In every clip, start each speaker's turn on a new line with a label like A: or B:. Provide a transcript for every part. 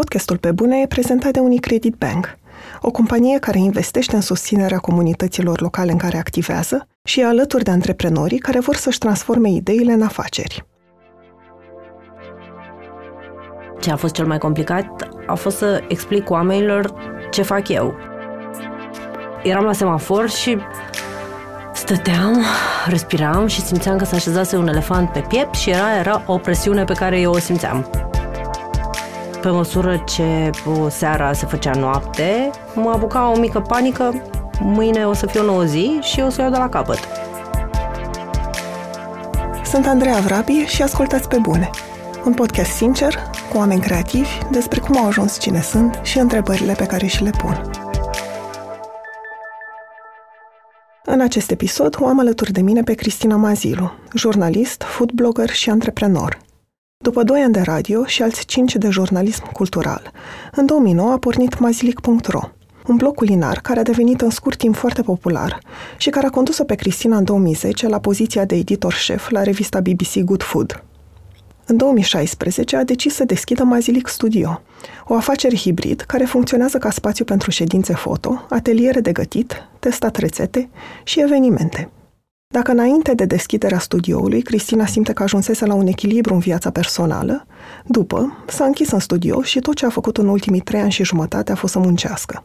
A: Podcastul Pe Bune e prezentat de Unicredit Bank, o companie care investește în susținerea comunităților locale în care activează și e alături de antreprenorii care vor să-și transforme ideile în afaceri.
B: Ce a fost cel mai complicat a fost să explic oamenilor ce fac eu. Eram la semafor și stăteam, respiram și simțeam că s-a așezase un elefant pe piept și era, era o presiune pe care eu o simțeam. Pe măsură ce o seara se făcea noapte, mă apuca o mică panică, mâine o să fie o nouă zi și o să o iau de la capăt.
A: Sunt Andreea Vrabi și ascultați pe bune. Un podcast sincer, cu oameni creativi, despre cum au ajuns cine sunt și întrebările pe care și le pun. În acest episod o am alături de mine pe Cristina Mazilu, jurnalist, food blogger și antreprenor. După doi ani de radio și alți cinci de jurnalism cultural, în 2009 a pornit mazilic.ro, un blog culinar care a devenit în scurt timp foarte popular și care a condus-o pe Cristina în 2010 la poziția de editor șef la revista BBC Good Food. În 2016 a decis să deschidă Mazilic Studio, o afacere hibrid care funcționează ca spațiu pentru ședințe foto, ateliere de gătit, testat rețete și evenimente. Dacă înainte de deschiderea studioului Cristina simte că ajunsese la un echilibru în viața personală, după s-a închis în studio și tot ce a făcut în ultimii trei ani și jumătate a fost să muncească.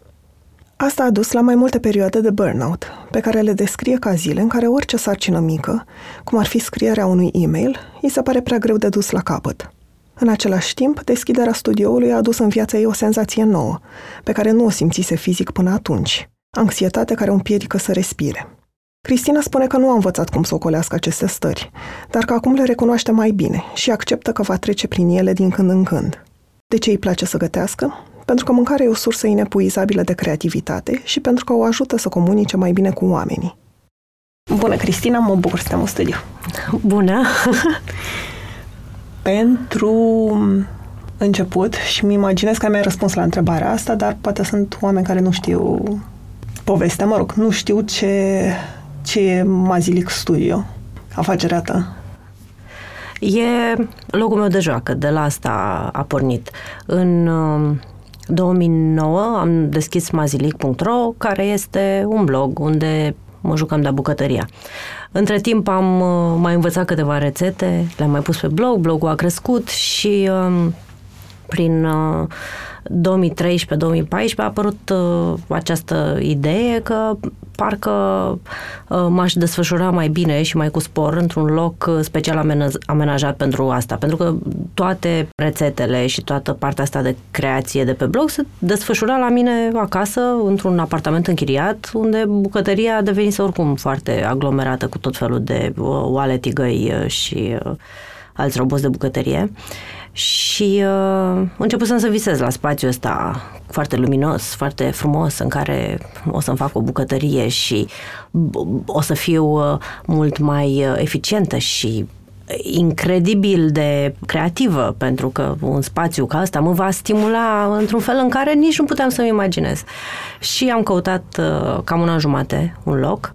A: Asta a dus la mai multe perioade de burnout, pe care le descrie ca zile în care orice sarcină mică, cum ar fi scrierea unui e-mail, îi se pare prea greu de dus la capăt. În același timp, deschiderea studioului a adus în viața ei o senzație nouă, pe care nu o simțise fizic până atunci. Anxietate care o împiedică să respire. Cristina spune că nu a învățat cum să ocolească aceste stări, dar că acum le recunoaște mai bine și acceptă că va trece prin ele din când în când. De ce îi place să gătească? Pentru că mâncarea e o sursă inepuizabilă de creativitate și pentru că o ajută să comunice mai bine cu oamenii. Bună, Cristina, mă bucur să te în studiu.
B: Bună!
A: pentru început, și mi imaginez că mi-ai răspuns la întrebarea asta, dar poate sunt oameni care nu știu povestea, mă rog, nu știu ce, ce e Mazilic Studio, afacerea ta.
B: E locul meu de joacă, de la asta a pornit. În 2009 um, am deschis mazilic.ro, care este un blog unde mă jucam de bucătăria. Între timp am uh, mai învățat câteva rețete, le-am mai pus pe blog, blogul a crescut și um, prin 2013-2014 a apărut uh, această idee că parcă uh, m-aș desfășura mai bine și mai cu spor într-un loc uh, special amenajat pentru asta. Pentru că toate rețetele și toată partea asta de creație de pe blog se desfășura la mine acasă, într-un apartament închiriat, unde bucătăria a devenit oricum foarte aglomerată cu tot felul de oale, tigăi și alți roboți de bucătărie. Și uh, începusem să visez la spațiul ăsta foarte luminos, foarte frumos, în care o să-mi fac o bucătărie și o să fiu uh, mult mai uh, eficientă și incredibil de creativă, pentru că un spațiu ca ăsta mă va stimula într-un fel în care nici nu puteam să-mi imaginez. Și am căutat uh, cam un an jumate un loc.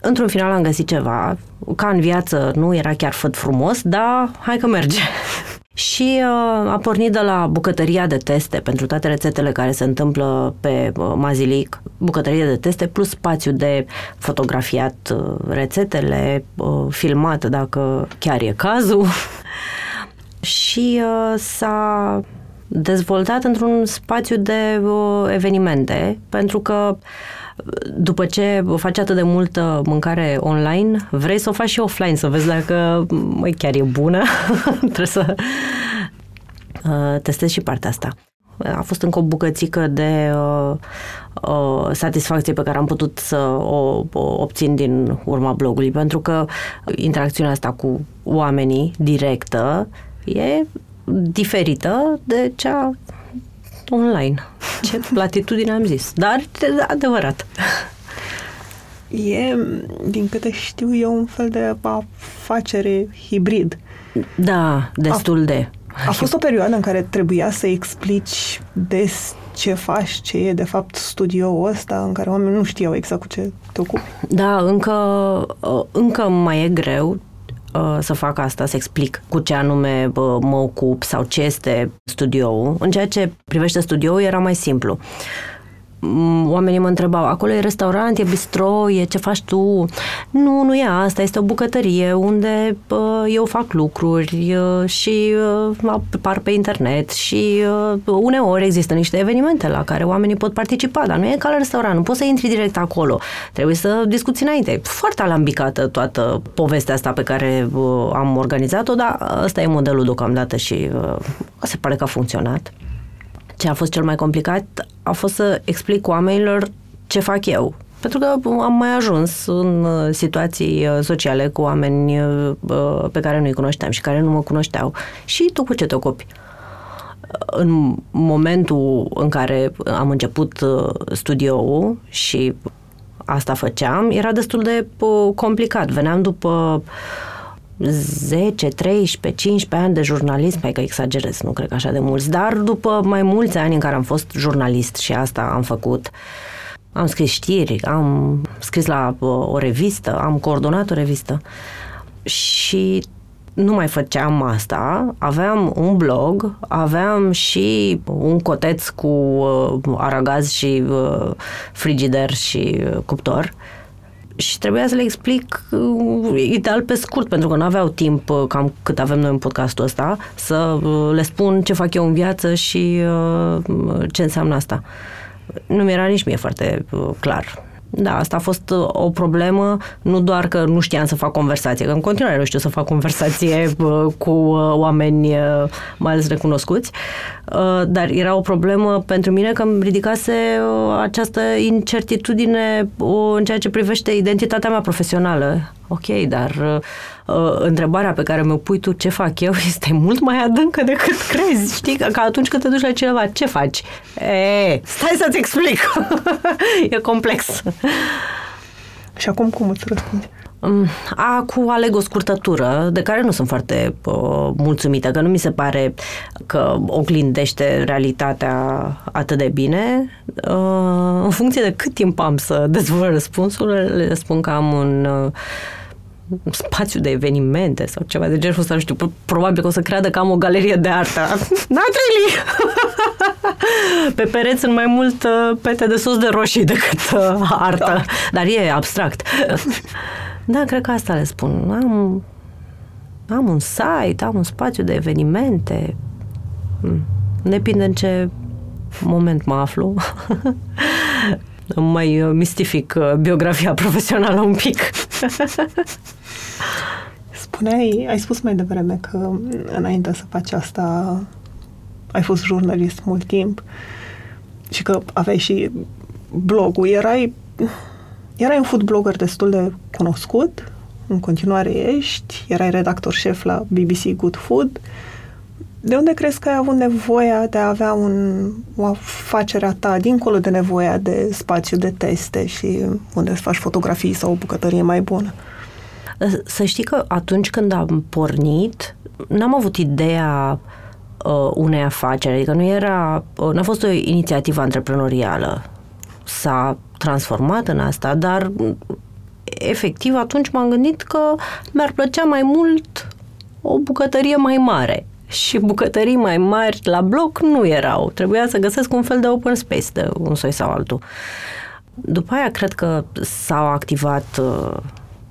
B: Într-un final am găsit ceva, ca în viață nu era chiar făt frumos, dar hai că merge. Și uh, a pornit de la bucătăria de teste pentru toate rețetele care se întâmplă pe uh, Mazilic, bucătărie de teste plus spațiu de fotografiat uh, rețetele, uh, filmat dacă chiar e cazul. și uh, s-a dezvoltat într-un spațiu de uh, evenimente, pentru că uh, după ce faci atât de multă mâncare online, vrei să o faci și offline, să vezi dacă măi, chiar e bună. Trebuie să uh, testezi și partea asta. A fost încă o bucățică de uh, uh, satisfacție pe care am putut să o, o obțin din urma blogului, pentru că interacțiunea asta cu oamenii directă e diferită de cea online. Ce latitudine am zis. Dar adevărat.
A: E, din câte știu eu, un fel de afacere hibrid.
B: Da, destul a, de.
A: A fost o perioadă în care trebuia să explici des ce faci, ce e de fapt studioul ăsta, în care oamenii nu știau exact cu ce te ocupi.
B: Da, încă, încă mai e greu. Uh, să fac asta, să explic cu ce anume uh, mă ocup sau ce este studioul. În ceea ce privește studioul era mai simplu oamenii mă întrebau, acolo e restaurant, e bistro, e ce faci tu? Nu, nu e asta, este o bucătărie unde uh, eu fac lucruri uh, și uh, apar pe internet și uh, uneori există niște evenimente la care oamenii pot participa, dar nu e ca la restaurant, nu poți să intri direct acolo, trebuie să discuți înainte. Foarte alambicată toată povestea asta pe care uh, am organizat-o, dar ăsta e modelul deocamdată și uh, se pare că a funcționat. Ce a fost cel mai complicat a fost să explic oamenilor ce fac eu. Pentru că am mai ajuns în uh, situații uh, sociale cu oameni uh, pe care nu-i cunoșteam și care nu mă cunoșteau. Și tu cu ce te ocupi? În momentul în care am început studioul și asta făceam, era destul de complicat. Veneam după 10, 13, 15 ani de jurnalism, mai că exagerez, nu cred că așa de mulți, dar după mai mulți ani în care am fost jurnalist și asta am făcut, am scris știri, am scris la o revistă, am coordonat o revistă. Și nu mai făceam asta, aveam un blog, aveam și un coteț cu uh, aragaz și uh, frigider și uh, cuptor și trebuia să le explic uh, ideal pe scurt, pentru că nu aveau timp, uh, cam cât avem noi în podcastul ăsta, să uh, le spun ce fac eu în viață și ce înseamnă asta. Nu mi era nici mie foarte clar. Da, asta a fost uh, o problemă, nu doar că nu știam să fac conversație, că în continuare nu știu să fac conversație uh, cu uh, oameni mai ales recunoscuți, dar era o problemă pentru mine că îmi ridicase această incertitudine în ceea ce privește identitatea mea profesională. Ok, dar uh, întrebarea pe care mi-o pui tu, ce fac eu, este mult mai adâncă decât crezi. Știi? Ca atunci când te duci la cineva, ce faci? E, stai să-ți explic. e complex.
C: Și acum cum îți răspunzi?
B: Mm, Acum aleg o scurtătură de care nu sunt foarte uh, mulțumită, că nu mi se pare că oglindește realitatea atât de bine. Uh, în funcție de cât timp am să dezvolt răspunsul, le spun că am un uh, spațiu de evenimente sau ceva de genul ăsta, nu știu, probabil că o să creadă că am o galerie de artă. Natrili! Pe pereți sunt mai mult uh, pete de sos de roșii decât uh, artă, da. dar e abstract. da, cred că asta le spun. Am, am un site, am un spațiu de evenimente. Hmm. Depinde în ce moment mă aflu. mai uh, mistific uh, biografia profesională un pic.
C: Spuneai, ai spus mai devreme că înainte să faci asta ai fost jurnalist mult timp și că aveai și blogul. Erai, erai un food blogger destul de cunoscut, în continuare ești, erai redactor șef la BBC Good Food. Uh, de unde crezi că ai avut nevoia de a avea un, o afacere a ta, dincolo de nevoia de spațiu de teste și unde să faci fotografii sau o bucătărie mai bună?
B: Să știi că atunci când am pornit, n-am avut ideea uh, unei afaceri, adică nu era, uh, n-a fost o inițiativă antreprenorială. S-a transformat în asta, dar efectiv atunci m-am gândit că mi-ar plăcea mai mult o bucătărie mai mare și bucătării mai mari la bloc nu erau. Trebuia să găsesc un fel de open space de un soi sau altul. După aia cred că s-au activat uh,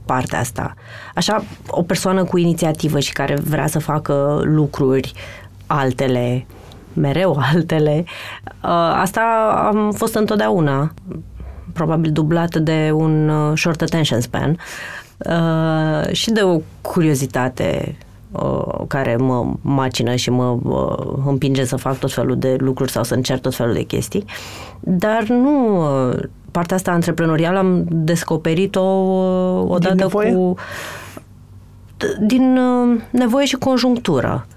B: partea asta. Așa, o persoană cu inițiativă și care vrea să facă lucruri altele, mereu altele, uh, asta am fost întotdeauna probabil dublat de un uh, short attention span uh, și de o curiozitate Uh, care mă macină și mă uh, împinge să fac tot felul de lucruri sau să încerc tot felul de chestii. Dar nu uh, partea asta antreprenorială am descoperit-o odată cu din nevoie și conjunctură.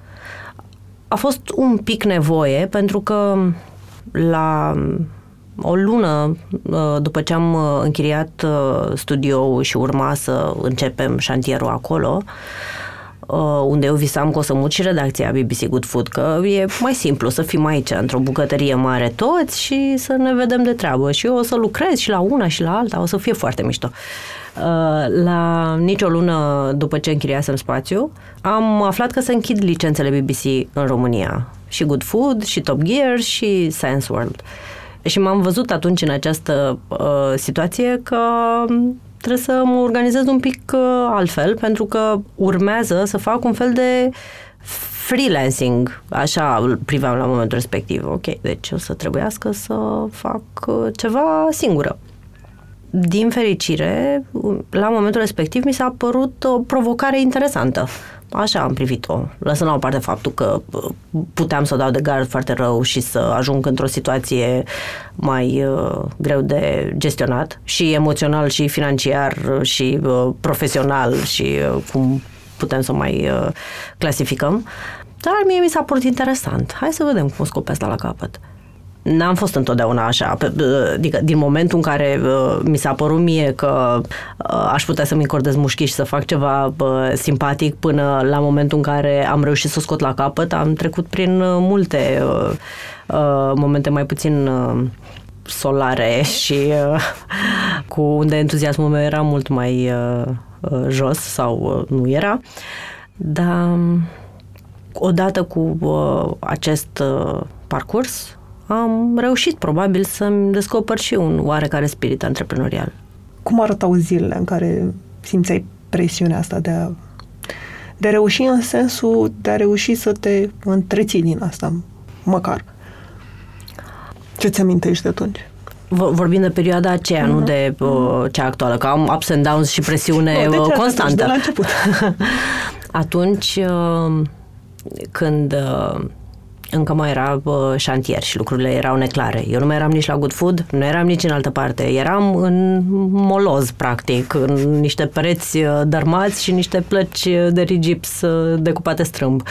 B: A fost un pic nevoie pentru că la o lună după ce am închiriat studioul și urma să începem șantierul acolo, uh, unde eu visam că o să mut și redacția BBC Good Food, că e mai simplu să fim aici într-o bucătărie mare toți și să ne vedem de treabă. Și eu o să lucrez și la una și la alta, o să fie foarte mișto. Uh, la nicio lună după ce închiriasem spațiu, am aflat că se închid licențele BBC în România. Și Good Food, și Top Gear, și Science World. Și m-am văzut atunci în această uh, situație că trebuie să mă organizez un pic uh, altfel, pentru că urmează să fac un fel de freelancing, așa îl priveam la momentul respectiv. Ok, deci o să trebuiască să fac uh, ceva singură. Din fericire, la momentul respectiv mi s-a părut o provocare interesantă. Așa am privit-o, lăsând la o parte faptul că puteam să o dau de gard foarte rău și să ajung într-o situație mai uh, greu de gestionat și emoțional și financiar și uh, profesional și uh, cum putem să mai uh, clasificăm. Dar mie mi s-a părut interesant. Hai să vedem cum scopesc la capăt n-am fost întotdeauna așa. Adică din momentul în care uh, mi s-a părut mie că uh, aș putea să-mi încordez mușchi și să fac ceva uh, simpatic până la momentul în care am reușit să o scot la capăt, am trecut prin uh, multe uh, uh, momente mai puțin uh, solare și uh, cu unde entuziasmul meu era mult mai uh, uh, jos sau uh, nu era. Dar odată cu uh, acest uh, parcurs am reușit probabil să-mi descoper și un oarecare spirit antreprenorial.
C: Cum arătau zilele în care simțeai presiunea asta de a, de a reuși în sensul de a reuși să te întreții din asta, măcar? Ce ți amintești de atunci?
B: Vorbind de perioada aceea, uh-huh. nu de uh, cea actuală, că am ups and downs și presiune no, constantă.
C: De la început.
B: atunci, uh, când uh, încă mai era uh, șantier și lucrurile erau neclare. Eu nu mai eram nici la Good Food, nu eram nici în altă parte. Eram în moloz, practic, în niște pereți uh, dărmați și niște plăci de rigips uh, decupate strâmb.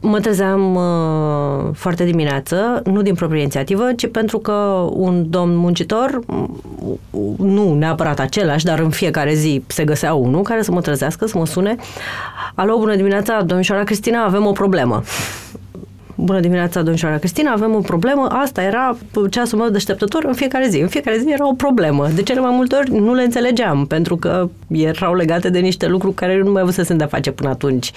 B: Mă trezeam uh, foarte dimineață, nu din proprie inițiativă, ci pentru că un domn muncitor, nu neapărat același, dar în fiecare zi se găsea unul care să mă trezească, să mă sune. Alo, bună dimineața, domnișoara Cristina, avem o problemă. Bună dimineața, domnișoara Cristina, avem o problemă. Asta era ceasul meu deșteptător în fiecare zi. În fiecare zi era o problemă. De cele mai multe ori nu le înțelegeam, pentru că erau legate de niște lucruri care nu mai avusesem de-a face până atunci.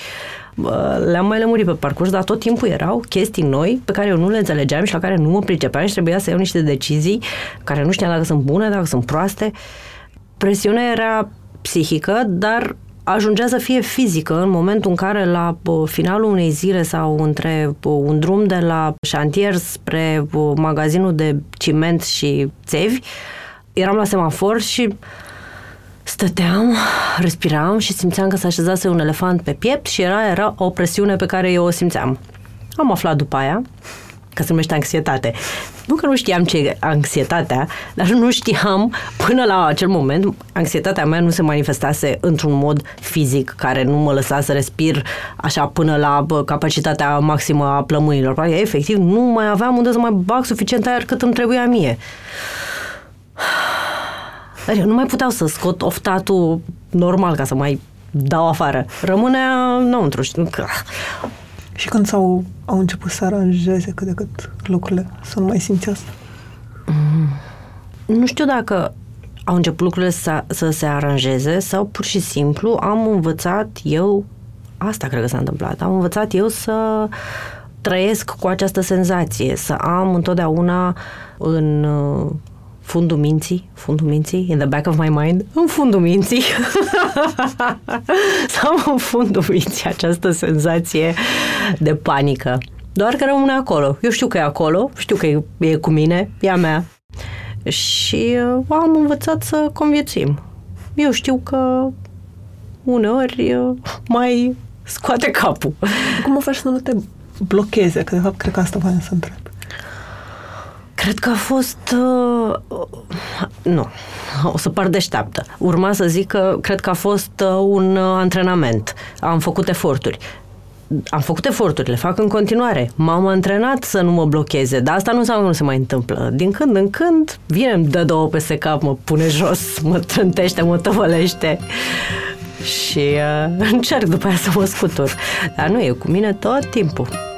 B: Le-am mai lămurit pe parcurs, dar tot timpul erau chestii noi pe care eu nu le înțelegeam și la care nu mă pricepeam și trebuia să iau niște decizii care nu știam dacă sunt bune, dacă sunt proaste. Presiunea era psihică, dar ajungea să fie fizică în momentul în care la finalul unei zile sau între un drum de la șantier spre magazinul de ciment și țevi, eram la semafor și stăteam, respiram și simțeam că se așezase un elefant pe piept și era, era o presiune pe care eu o simțeam. Am aflat după aia că se numește anxietate. Nu că nu știam ce e anxietatea, dar nu știam până la acel moment, anxietatea mea nu se manifestase într-un mod fizic care nu mă lăsa să respir așa până la bă, capacitatea maximă a plămânilor. Practic, efectiv, nu mai aveam unde să mai bag suficient aer cât îmi trebuia mie. Dar eu nu mai puteau să scot oftatul normal ca să mai dau afară. Rămânea înăuntru.
C: Și când s-au au început să aranjeze cât de cât lucrurile, să nu mai simți asta?
B: Mm. Nu știu dacă au început lucrurile să, să se aranjeze sau pur și simplu am învățat eu, asta cred că s-a întâmplat, am învățat eu să trăiesc cu această senzație, să am întotdeauna în fundul minții, fundul minții, in the back of my mind, în fundul minții, să am în fundul minții această senzație de panică. Doar că rămâne acolo. Eu știu că e acolo, știu că e, e cu mine, e a mea. Și uh, am învățat să conviețuim. Eu știu că uneori uh, mai scoate capul.
C: Cum o faci să nu te blocheze? Că de fapt cred că asta voiam să întreb.
B: Cred că a fost... Uh, nu, o să par deșteaptă. Urma să zic că cred că a fost uh, un uh, antrenament. Am făcut eforturi. Am făcut eforturi, le fac în continuare. M-am antrenat să nu mă blocheze, dar asta nu înseamnă că nu se mai întâmplă. Din când în când vine, îmi dă două peste cap, mă pune jos, mă trântește, mă tăvălește. și uh, încerc după aia să mă scutur. Dar nu e cu mine tot timpul.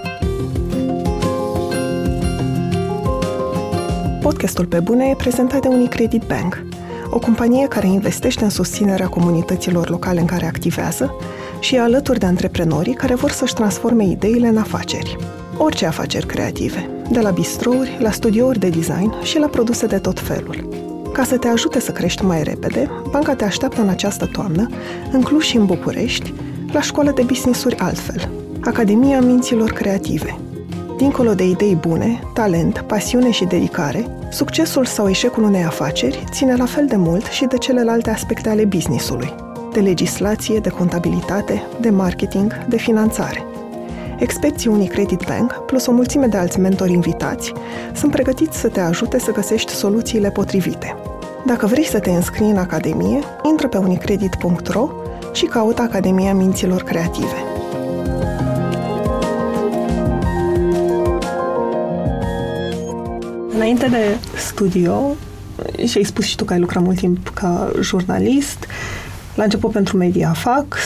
C: Podcastul Pe Bune e prezentat de Unicredit Bank, o companie care investește în susținerea comunităților locale în care activează și e alături de antreprenorii care vor să-și transforme ideile în afaceri. Orice afaceri creative, de la bistrouri, la studiouri de design și la produse de tot felul. Ca să te ajute să crești mai repede, banca te așteaptă în această toamnă, în Cluj și în București, la școală de business-uri altfel, Academia Minților Creative. Dincolo de idei bune, talent, pasiune și dedicare, succesul sau eșecul unei afaceri ține la fel de mult și de celelalte aspecte ale businessului, de legislație, de contabilitate, de marketing, de finanțare. Experții Unicredit Bank, plus o mulțime de alți mentori invitați, sunt pregătiți să te ajute să găsești soluțiile potrivite. Dacă vrei să te înscrii în Academie, intră pe unicredit.ro și caută Academia Minților Creative. Înainte de studio, și ai spus și tu că ai lucrat mult timp ca jurnalist, la început pentru Mediafax,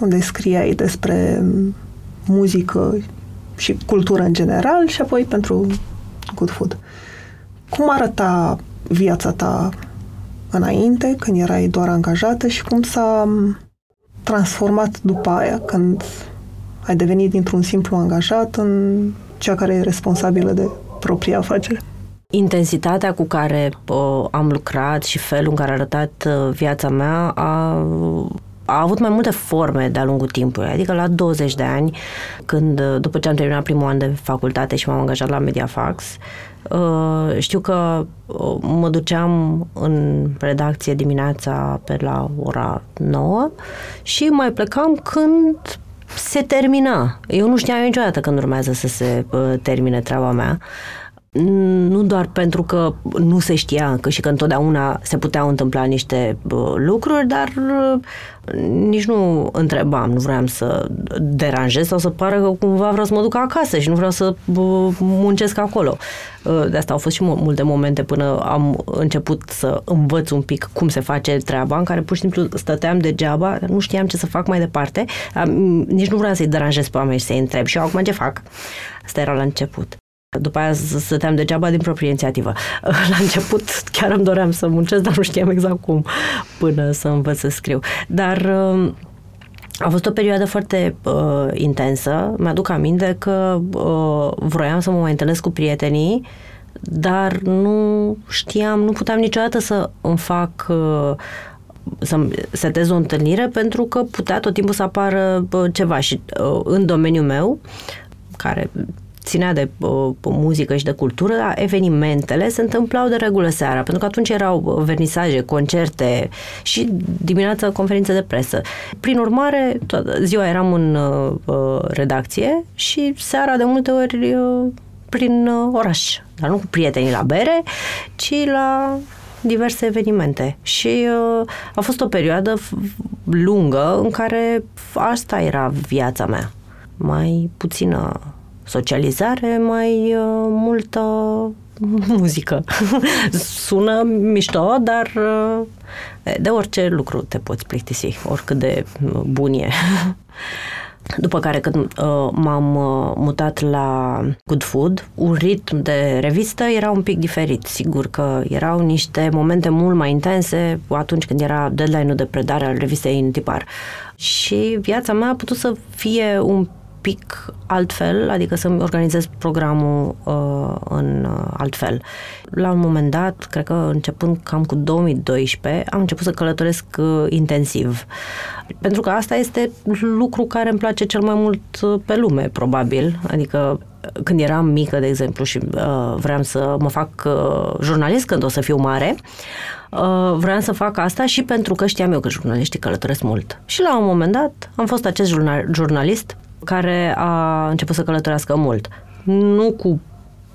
C: unde scriai despre muzică și cultură în general și apoi pentru Good Food. Cum arăta viața ta înainte, când erai doar angajată și cum s-a transformat după aia, când ai devenit dintr-un simplu angajat în cea care e responsabilă de propria afacere?
B: Intensitatea cu care uh, am lucrat și felul în care a arătat uh, viața mea a a avut mai multe forme de-a lungul timpului. Adică la 20 de ani, când după ce am terminat primul an de facultate și m-am angajat la Mediafax, uh, știu că uh, mă duceam în redacție dimineața pe la ora 9 și mai plecam când se termina. Eu nu știam niciodată când urmează să se uh, termine treaba mea nu doar pentru că nu se știa încă și că întotdeauna se puteau întâmpla niște lucruri, dar nici nu întrebam, nu vreau să deranjez sau să pară că cumva vreau să mă duc acasă și nu vreau să muncesc acolo. De asta au fost și multe momente până am început să învăț un pic cum se face treaba, în care pur și simplu stăteam degeaba, nu știam ce să fac mai departe, nici nu vreau să-i deranjez pe oameni și să-i întreb și eu acum ce fac. Asta era la început. După aia stăteam degeaba din proprie inițiativă. La început chiar îmi doream să muncesc, dar nu știam exact cum până să învăț să scriu. Dar uh, a fost o perioadă foarte uh, intensă. Mi-aduc aminte că uh, vroiam să mă mai întâlnesc cu prietenii, dar nu știam, nu puteam niciodată să îmi fac uh, să setez o întâlnire pentru că putea tot timpul să apară uh, ceva și uh, în domeniul meu care ținea de uh, muzică și de cultură, dar evenimentele se întâmplau de regulă seara, pentru că atunci erau vernisaje, concerte și dimineața conferințe de presă. Prin urmare, toată ziua eram în uh, uh, redacție și seara de multe ori uh, prin uh, oraș, dar nu cu prietenii la bere, ci la diverse evenimente. Și uh, a fost o perioadă lungă în care asta era viața mea. Mai puțină socializare, mai uh, multă muzică. Sună mișto, dar uh, de orice lucru te poți plictisi, oricât de bun e. După care când uh, m-am uh, mutat la Good Food, un ritm de revistă era un pic diferit. Sigur că erau niște momente mult mai intense atunci când era deadline-ul de predare al revistei în tipar. Și viața mea a putut să fie un pic altfel, adică să-mi organizez programul uh, în uh, altfel. La un moment dat, cred că începând cam cu 2012, am început să călătoresc uh, intensiv. Pentru că asta este lucru care îmi place cel mai mult uh, pe lume, probabil. Adică când eram mică, de exemplu, și uh, vreau să mă fac uh, jurnalist când o să fiu mare, uh, vreau să fac asta și pentru că știam eu că jurnaliștii călătoresc mult. Și la un moment dat am fost acest jurnal, jurnalist care a început să călătorească mult. Nu cu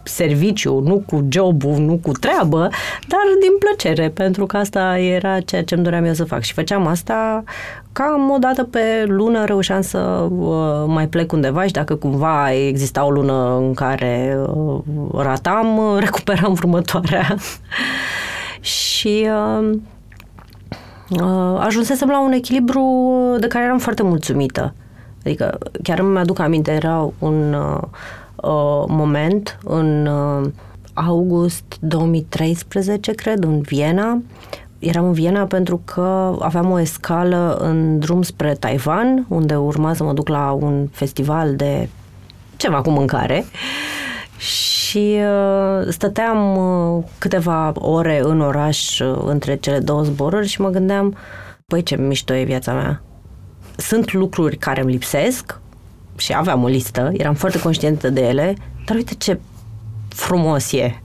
B: serviciu, nu cu jobul, nu cu treabă, dar din plăcere, pentru că asta era ceea ce îmi doream eu să fac. Și făceam asta cam o dată pe lună reușeam să uh, mai plec undeva și dacă cumva exista o lună în care uh, ratam, uh, recuperam următoarea. și uh, uh, ajunsesem la un echilibru de care eram foarte mulțumită. Adică chiar îmi aduc aminte, era un uh, uh, moment în uh, august 2013, cred, în Viena. Eram în Viena pentru că aveam o escală în drum spre Taiwan, unde urma să mă duc la un festival de ceva cu mâncare. Și uh, stăteam uh, câteva ore în oraș uh, între cele două zboruri și mă gândeam, păi ce mișto e viața mea. Sunt lucruri care îmi lipsesc și aveam o listă, eram foarte conștientă de ele, dar uite ce frumos e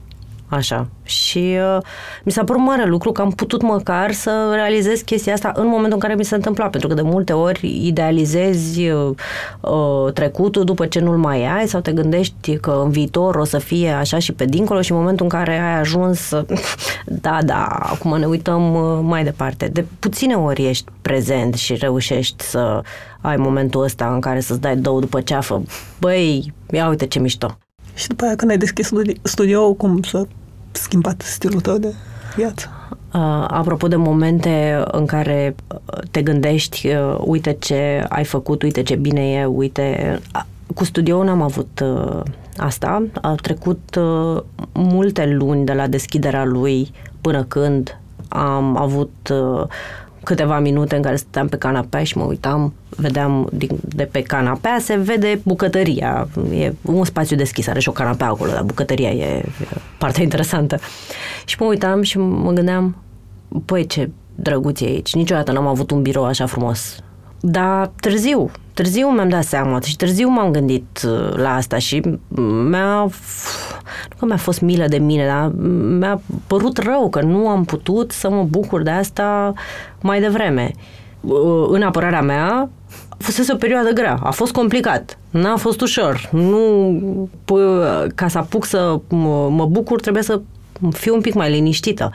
B: Așa. Și uh, mi s-a părut mare lucru că am putut măcar să realizez chestia asta în momentul în care mi se întâmpla, pentru că de multe ori idealizezi uh, uh trecutul după ce nu-l mai ai sau te gândești că în viitor o să fie așa și pe dincolo și în momentul în care ai ajuns, da, da, acum ne uităm uh, mai departe. De puține ori ești prezent și reușești să ai momentul ăsta în care să-ți dai două după ceafă. Băi, ia uite ce mișto.
C: Și după aia când ai deschis studio, cum să schimbat stilul tău de viață?
B: Uh, apropo de momente în care uh, te gândești, uh, uite ce ai făcut, uite ce bine e, uite... Cu studio n-am avut uh, asta. Au trecut uh, multe luni de la deschiderea lui până când am avut uh, câteva minute în care stăteam pe canapea și mă uitam, vedeam din, de pe canapea, se vede bucătăria. E un spațiu deschis, are și o canapea acolo, dar bucătăria e partea interesantă. Și mă uitam și mă gândeam, păi ce drăguț e aici. Niciodată n-am avut un birou așa frumos. Dar târziu, târziu mi-am dat seama și târziu m-am gândit uh, la asta și mi-a, nu că mi-a fost milă de mine, dar mi-a părut rău că nu am putut să mă bucur de asta mai devreme. Uh, în apărarea mea, fusese o perioadă grea, a fost complicat, n-a fost ușor. Nu, p- ca să apuc să mă, mă bucur, trebuie să fiu un pic mai liniștită.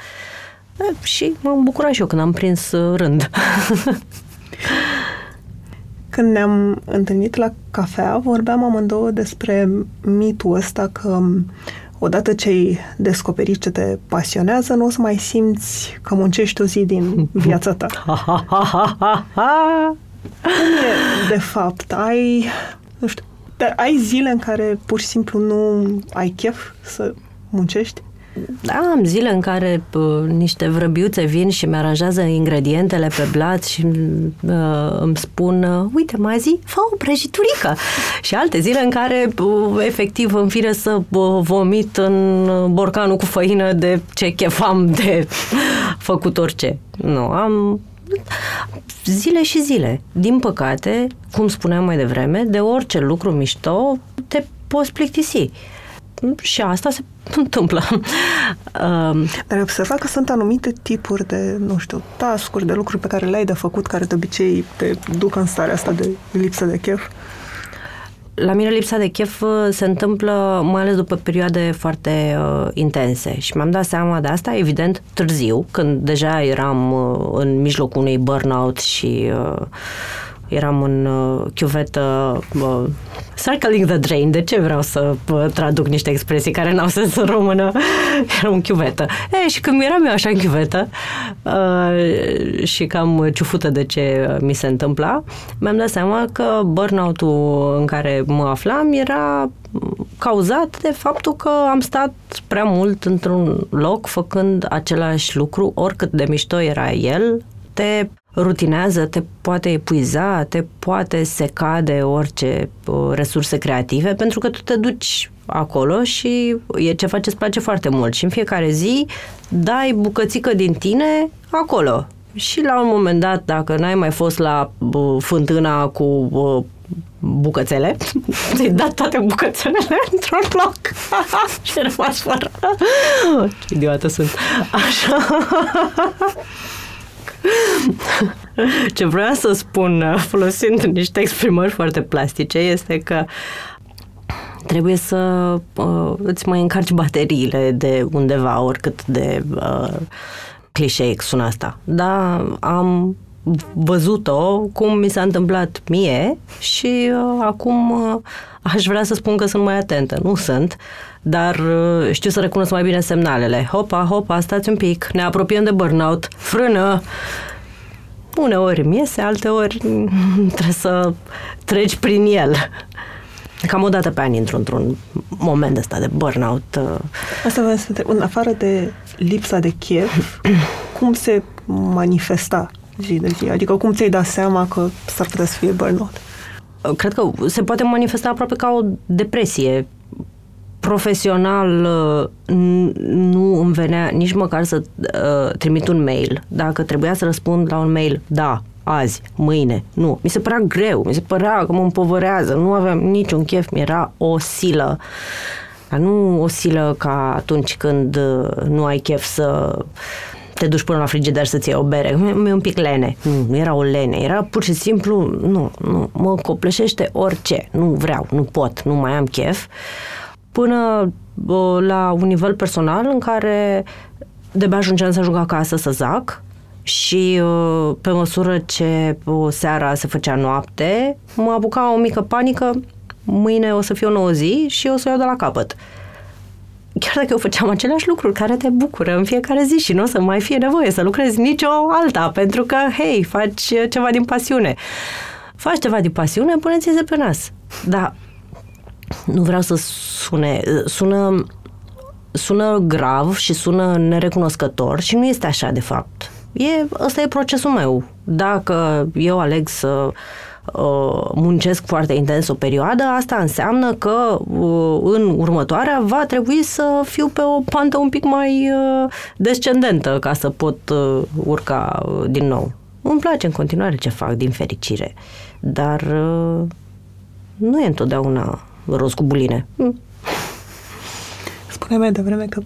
B: E, și m-am bucurat și eu când am prins uh, rând.
C: Când ne-am întâlnit la cafea, vorbeam amândouă despre mitul ăsta că odată ce ai descoperit ce te pasionează, nu o să mai simți că muncești o zi din viața ta. Cum e, de fapt? Ai, nu știu, dar ai zile în care pur și simplu nu ai chef să muncești?
B: Da, am zile în care uh, niște vrăbiuțe vin și mi-aranjează ingredientele pe blat și uh, îmi spun, uh, uite, mai zi, fă o prăjiturică. Și alte zile în care, uh, efectiv, îmi fire să uh, vomit în borcanul cu făină de ce chef am de făcut orice. Nu, am zile și zile. Din păcate, cum spuneam mai devreme, de orice lucru mișto te poți plictisi și asta se întâmplă.
C: Um, Dar ai observat că sunt anumite tipuri de, nu știu, tascuri, de lucruri pe care le-ai de făcut, care de obicei te duc în starea asta de lipsă de chef?
B: La mine lipsa de chef uh, se întâmplă mai ales după perioade foarte uh, intense și mi-am dat seama de asta, evident, târziu, când deja eram uh, în mijlocul unui burnout și uh, eram în uh, chiuvetă uh, circling the drain. De ce vreau să uh, traduc niște expresii care n-au sens în română? Era un chiuvetă. E, și când eram eu așa în chiuvetă uh, și cam ciufută de ce mi se întâmpla, mi-am dat seama că burnout-ul în care mă aflam era cauzat de faptul că am stat prea mult într-un loc făcând același lucru, oricât de mișto era el, te rutinează, te poate epuiza, te poate seca de orice resurse creative, pentru că tu te duci acolo și e ceva ce îți place foarte mult și în fiecare zi dai bucățică din tine acolo. Și la un moment dat, dacă n-ai mai fost la fântâna cu bucățele, ți-ai dat toate bucățelele într-un loc și ai rămas fără. Ce idiotă sunt. Așa. Ce vreau să spun, folosind niște exprimări foarte plastice, este că trebuie să uh, îți mai încarci bateriile de undeva, oricât de uh, clișeic sună asta. Da, am văzut-o cum mi s-a întâmplat mie și uh, acum uh, aș vrea să spun că sunt mai atentă. Nu sunt, dar uh, știu să recunosc mai bine semnalele. Hopa, hopa, stați un pic, ne apropiem de burnout, frână, uneori mi iese, alteori trebuie să treci prin el. Cam o dată pe an intru într-un moment ăsta de burnout. Uh.
C: Asta vreau să întreb. În afară de lipsa de chef, cum se manifesta zi de zi? Adică cum ți-ai dat seama că s-ar putea să fie burnout?
B: Cred că se poate manifesta aproape ca o depresie profesional uh, nu îmi venea nici măcar să uh, trimit un mail. Dacă trebuia să răspund la un mail, da, azi, mâine, nu. Mi se părea greu, mi se părea că mă împovărează, nu aveam niciun chef, mi era o silă. Dar nu o silă ca atunci când uh, nu ai chef să te duci până la frigider să-ți iei o bere. Mi-e un pic lene. Nu, nu era o lene. Era pur și simplu, nu, nu, mă copleșește orice. Nu vreau, nu pot, nu mai am chef. Până uh, la un nivel personal în care de ajungeam să ajung acasă să zac și uh, pe măsură ce o seara se făcea noapte, mă apuca o mică panică, mâine o să fie o nouă zi și o să o iau de la capăt. Chiar dacă eu făceam aceleași lucruri care te bucură în fiecare zi și nu o să mai fie nevoie să lucrezi nicio alta, pentru că, hei, faci ceva din pasiune. Faci ceva din pasiune, puneți-se pe nas. Dar nu vreau să sune, sună, sună grav și sună nerecunoscător și nu este așa de fapt. E, ăsta e procesul meu. Dacă eu aleg să uh, muncesc foarte intens o perioadă, asta înseamnă că uh, în următoarea va trebui să fiu pe o pantă un pic mai uh, descendentă ca să pot uh, urca uh, din nou. Îmi place în continuare ce fac, din fericire, dar uh, nu e întotdeauna roz cu buline. Mm.
C: Spune mai devreme că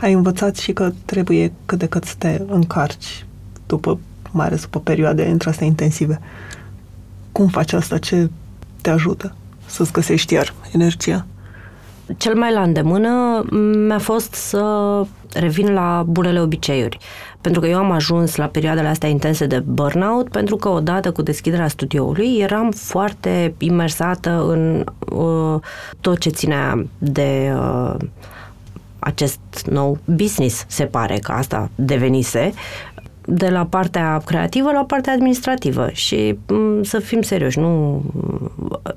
C: ai învățat și că trebuie cât de cât să te încarci după, mai ales după perioade între astea intensive. Cum faci asta? Ce te ajută să-ți găsești iar energia?
B: Cel mai la îndemână mi-a fost să revin la bunele obiceiuri. Pentru că eu am ajuns la perioadele astea intense de burnout, pentru că odată cu deschiderea studioului eram foarte imersată în uh, tot ce ținea de uh, acest nou business, se pare că asta devenise, de la partea creativă la partea administrativă și mm, să fim serioși, nu,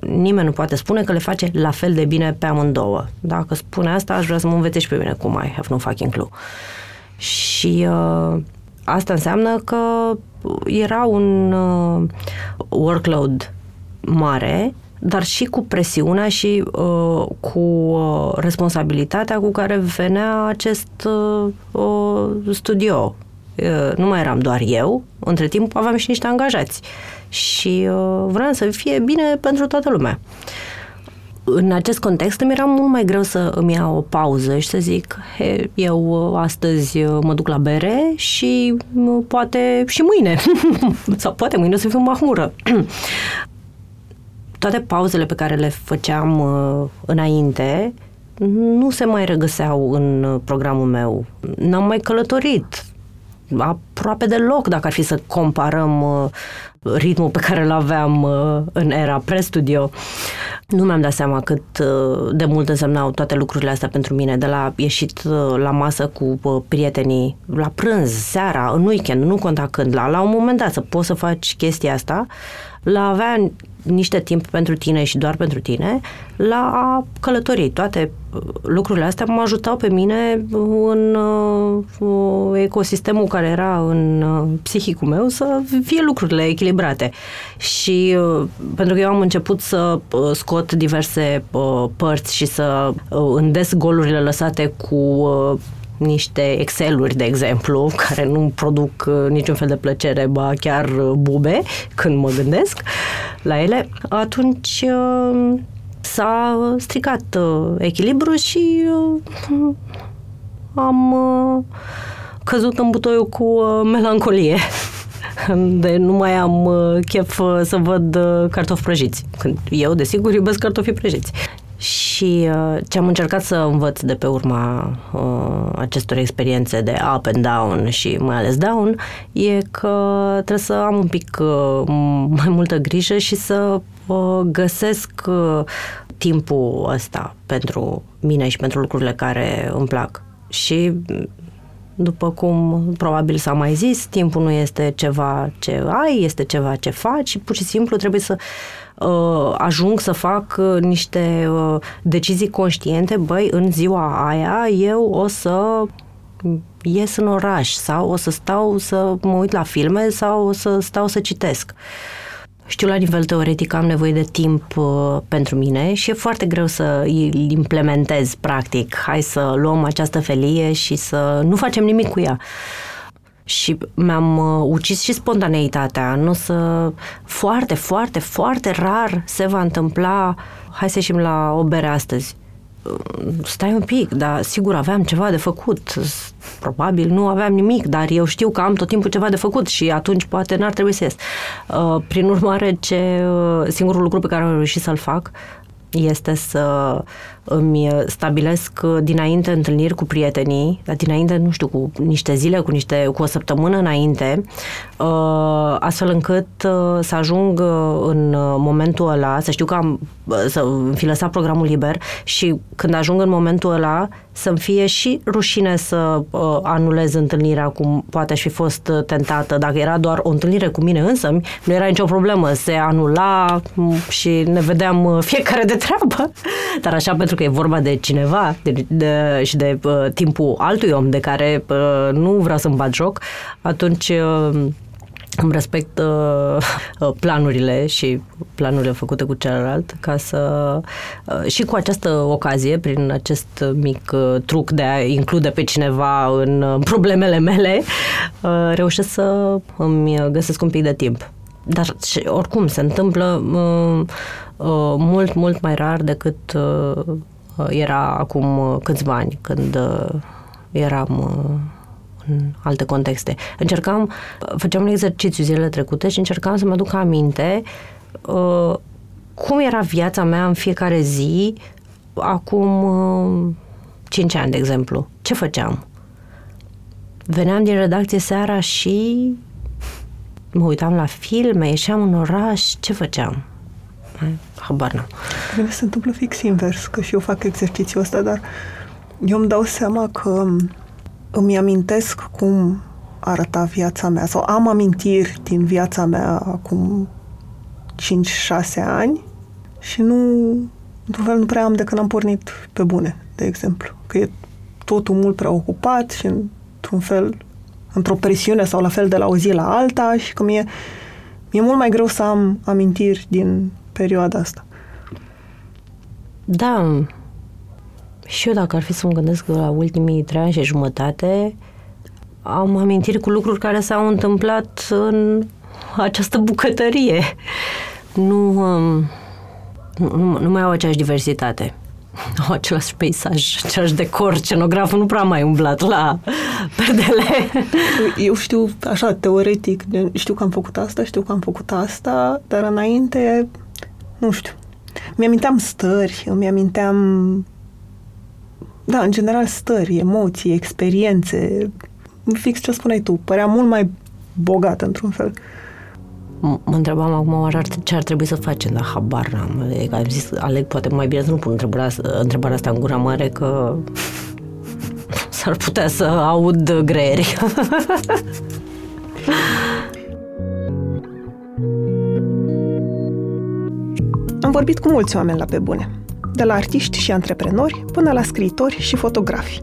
B: nimeni nu poate spune că le face la fel de bine pe amândouă. Dacă spune asta, aș vrea să mă învețe și pe mine cum I have no fucking clue. Și uh, asta înseamnă că era un uh, workload mare, dar și cu presiunea și uh, cu uh, responsabilitatea cu care venea acest uh, uh, studio nu mai eram doar eu, între timp aveam și niște angajați și vreau să fie bine pentru toată lumea. În acest context îmi era mult mai greu să îmi iau o pauză și să zic, he, eu astăzi mă duc la bere și poate și mâine, sau poate mâine o să fiu mahmură. Toate pauzele pe care le făceam înainte nu se mai regăseau în programul meu. N-am mai călătorit, aproape deloc dacă ar fi să comparăm uh, ritmul pe care îl aveam uh, în era pre-studio. Nu mi-am dat seama cât uh, de mult însemnau toate lucrurile astea pentru mine, de la ieșit la masă cu prietenii, la prânz, seara, în weekend, nu conta când, la, la un moment dat să poți să faci chestia asta, la avea niște timp pentru tine și doar pentru tine, la a călători. Toate uh, lucrurile astea mă ajutau pe mine în uh, ecosistemul care era în uh, psihicul meu să fie lucrurile echilibrate. Și uh, pentru că eu am început să uh, scot diverse uh, părți și să uh, îndes golurile lăsate cu uh, niște Excel-uri, de exemplu, care nu produc uh, niciun fel de plăcere, ba chiar uh, bube, când mă gândesc la ele, atunci uh, s-a stricat echilibru și am căzut în butoiul cu melancolie de nu mai am chef să văd cartofi prăjiți. Când eu, desigur, iubesc cartofii prăjiți. Și uh, ce am încercat să învăț de pe urma uh, acestor experiențe de up and down și mai ales down e că trebuie să am un pic uh, mai multă grijă și să uh, găsesc uh, timpul ăsta pentru mine și pentru lucrurile care îmi plac. Și după cum probabil s-a mai zis, timpul nu este ceva ce ai, este ceva ce faci și pur și simplu trebuie să uh, ajung să fac uh, niște uh, decizii conștiente, băi, în ziua aia eu o să ies în oraș sau o să stau să mă uit la filme sau o să stau să citesc. Știu la nivel teoretic că am nevoie de timp uh, pentru mine și e foarte greu să îl implementez practic. Hai să luăm această felie și să nu facem nimic cu ea și mi-am uh, ucis și spontaneitatea. Nu să... Foarte, foarte, foarte rar se va întâmpla hai să ieșim la o bere astăzi stai un pic, dar sigur aveam ceva de făcut. Probabil nu aveam nimic, dar eu știu că am tot timpul ceva de făcut și atunci poate n-ar trebui să ies. Uh, prin urmare, ce, uh, singurul lucru pe care am reușit să-l fac este să îmi stabilesc dinainte întâlniri cu prietenii, dar dinainte, nu știu, cu niște zile, cu, niște, cu o săptămână înainte, uh, astfel încât uh, să ajung uh, în momentul ăla, să știu că am, să fi lăsat programul liber și când ajung în momentul ăla să-mi fie și rușine să anulez întâlnirea cum poate aș fi fost tentată. Dacă era doar o întâlnire cu mine însă, nu era nicio problemă. Se anula și ne vedeam fiecare de treabă. Dar așa pentru că e vorba de cineva de, de, și de uh, timpul altui om de care uh, nu vreau să-mi bat joc, atunci uh, îmi respect uh, planurile și planurile făcute cu celălalt ca să uh, și cu această ocazie, prin acest mic uh, truc de a include pe cineva în uh, problemele mele, uh, reușesc să îmi găsesc un pic de timp. Dar și, oricum se întâmplă uh, uh, mult, mult mai rar decât uh, Uh, era acum uh, câțiva ani, când uh, eram în alte contexte. Încercam, făceam un exercițiu zilele trecute și încercam să mă duc aminte cum era viața mea în fiecare zi acum 5 ani, de exemplu. Ce făceam? Veneam din redacție seara și mă uitam la filme, ieșeam în oraș, ce făceam? Habar n-am.
C: Bine, se întâmplă fix invers, că și eu fac exercițiul ăsta, dar eu îmi dau seama că îmi amintesc cum arăta viața mea sau am amintiri din viața mea acum 5-6 ani și nu, într-un fel, nu prea am de când am pornit pe bune, de exemplu. Că e totul mult prea ocupat și într-un fel, într-o presiune sau la fel de la o zi la alta și că mi-e, mi-e mult mai greu să am amintiri din perioada asta.
B: Da. Și eu dacă ar fi să mă gândesc la ultimii trei ani și jumătate, am amintiri cu lucruri care s-au întâmplat în această bucătărie. Nu, um, nu, nu mai au aceeași diversitate. Au același peisaj, același decor, scenograful nu prea mai umblat la perdele.
C: Eu știu, așa, teoretic, știu că am făcut asta, știu că am făcut asta, dar înainte nu știu, mi-aminteam stări, îmi aminteam, da, în general stări, emoții, experiențe, fix ce spuneai tu, părea mult mai bogat într-un fel.
B: Mă întrebam acum ce ar trebui să facem, dar habar n-am. Am zis, aleg poate mai bine să nu pun întrebarea, întrebarea asta în gura mare, că s-ar putea să aud greieri.
C: Am vorbit cu mulți oameni la pe bune, de la artiști și antreprenori până la scriitori și fotografi.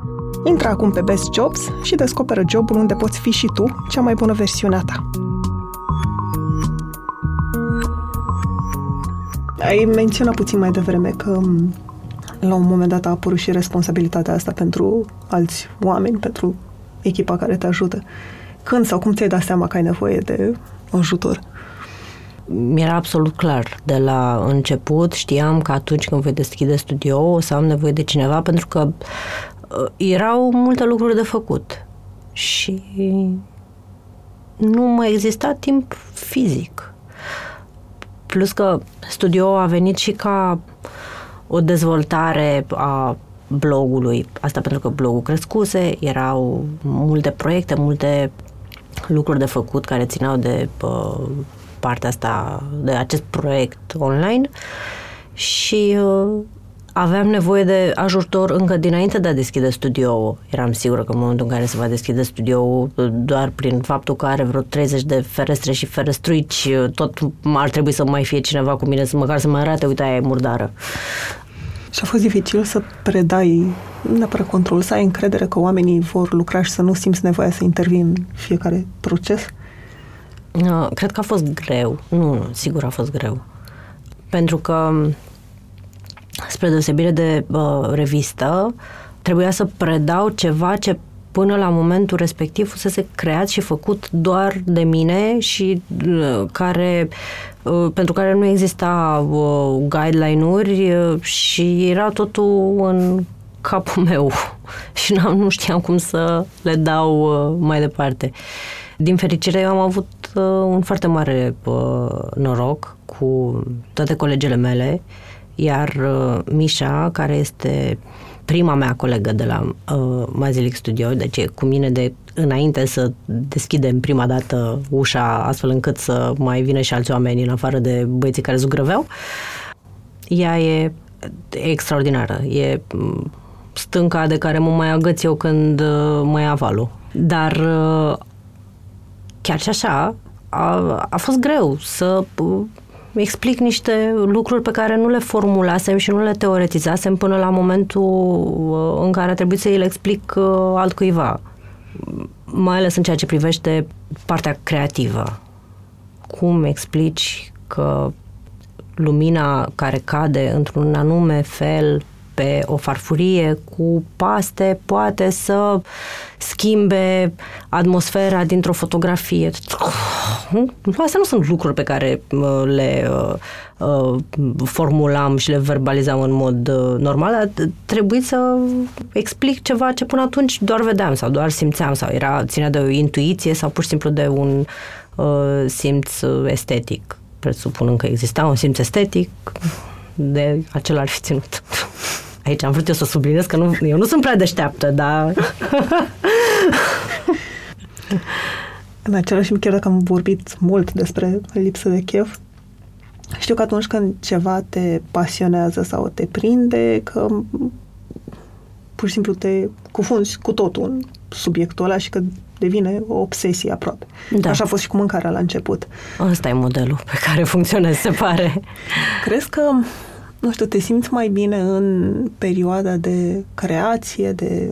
C: Intră acum pe Best Jobs și descoperă jobul unde poți fi și tu cea mai bună versiune a ta. Ai menționat puțin mai devreme că la un moment dat a apărut și responsabilitatea asta pentru alți oameni, pentru echipa care te ajută. Când sau cum ți-ai dat seama că ai nevoie de ajutor?
B: mi-era absolut clar de la început, știam că atunci când voi deschide studio o să am nevoie de cineva pentru că uh, erau multe lucruri de făcut. și nu mai exista timp fizic. Plus că studio a venit și ca o dezvoltare a blogului. Asta pentru că blogul crescuse, erau multe proiecte, multe lucruri de făcut care țineau de uh, partea asta, de acest proiect online și uh, aveam nevoie de ajutor încă dinainte de a deschide studioul. Eram sigură că în momentul în care se va deschide studioul, doar prin faptul că are vreo 30 de ferestre și ferestruici, tot ar trebui să mai fie cineva cu mine, să măcar să mă arate, uite, aia e murdară.
C: Și a fost dificil să predai neapărat control, să ai încredere că oamenii vor lucra și să nu simți nevoia să intervii în fiecare proces?
B: Cred că a fost greu. Nu, nu, sigur a fost greu. Pentru că spre deosebire de uh, revistă, trebuia să predau ceva ce până la momentul respectiv fusese creat și făcut doar de mine și uh, care uh, pentru care nu exista uh, guideline-uri uh, și era totul în capul meu și n-am, nu știam cum să le dau uh, mai departe. Din fericire, eu am avut uh, un foarte mare uh, noroc cu toate colegele mele uh, iar uh, Mișa, care este prima mea colegă de la uh, Mazilic Studio, deci e cu mine de înainte să deschidem prima dată ușa astfel încât să mai vină și alți oameni în afară de băieții care zugrăveau, ea e extraordinară. E mm, stânca de care mă mai agăț eu când uh, mă ia valul. Dar uh, chiar și așa a, a fost greu să explic niște lucruri pe care nu le formulasem și nu le teoretizasem până la momentul uh, în care a trebuit să îi le explic uh, altcuiva. Mai ales în ceea ce privește partea creativă. Cum explici că lumina care cade într-un anume fel pe o farfurie cu paste poate să schimbe atmosfera dintr-o fotografie. Astea nu sunt lucruri pe care le uh, uh, formulam și le verbalizam în mod uh, normal, trebuie să explic ceva ce până atunci doar vedeam sau doar simțeam sau era ținea de o intuiție sau pur și simplu de un uh, simț estetic. Presupun că exista un simț estetic, de acela ar fi ținut. Aici am vrut eu să subliniez că nu, eu nu sunt prea deșteaptă, dar...
C: În același timp, chiar dacă am vorbit mult despre lipsă de chef, știu că atunci când ceva te pasionează sau te prinde, că pur și simplu te cufunzi cu totul în subiectul ăla și că devine o obsesie aproape. Da. Așa a fost și cu mâncarea la început.
B: Ăsta e modelul pe care funcționez, se pare.
C: Crezi că nu știu, te simți mai bine în perioada de creație, de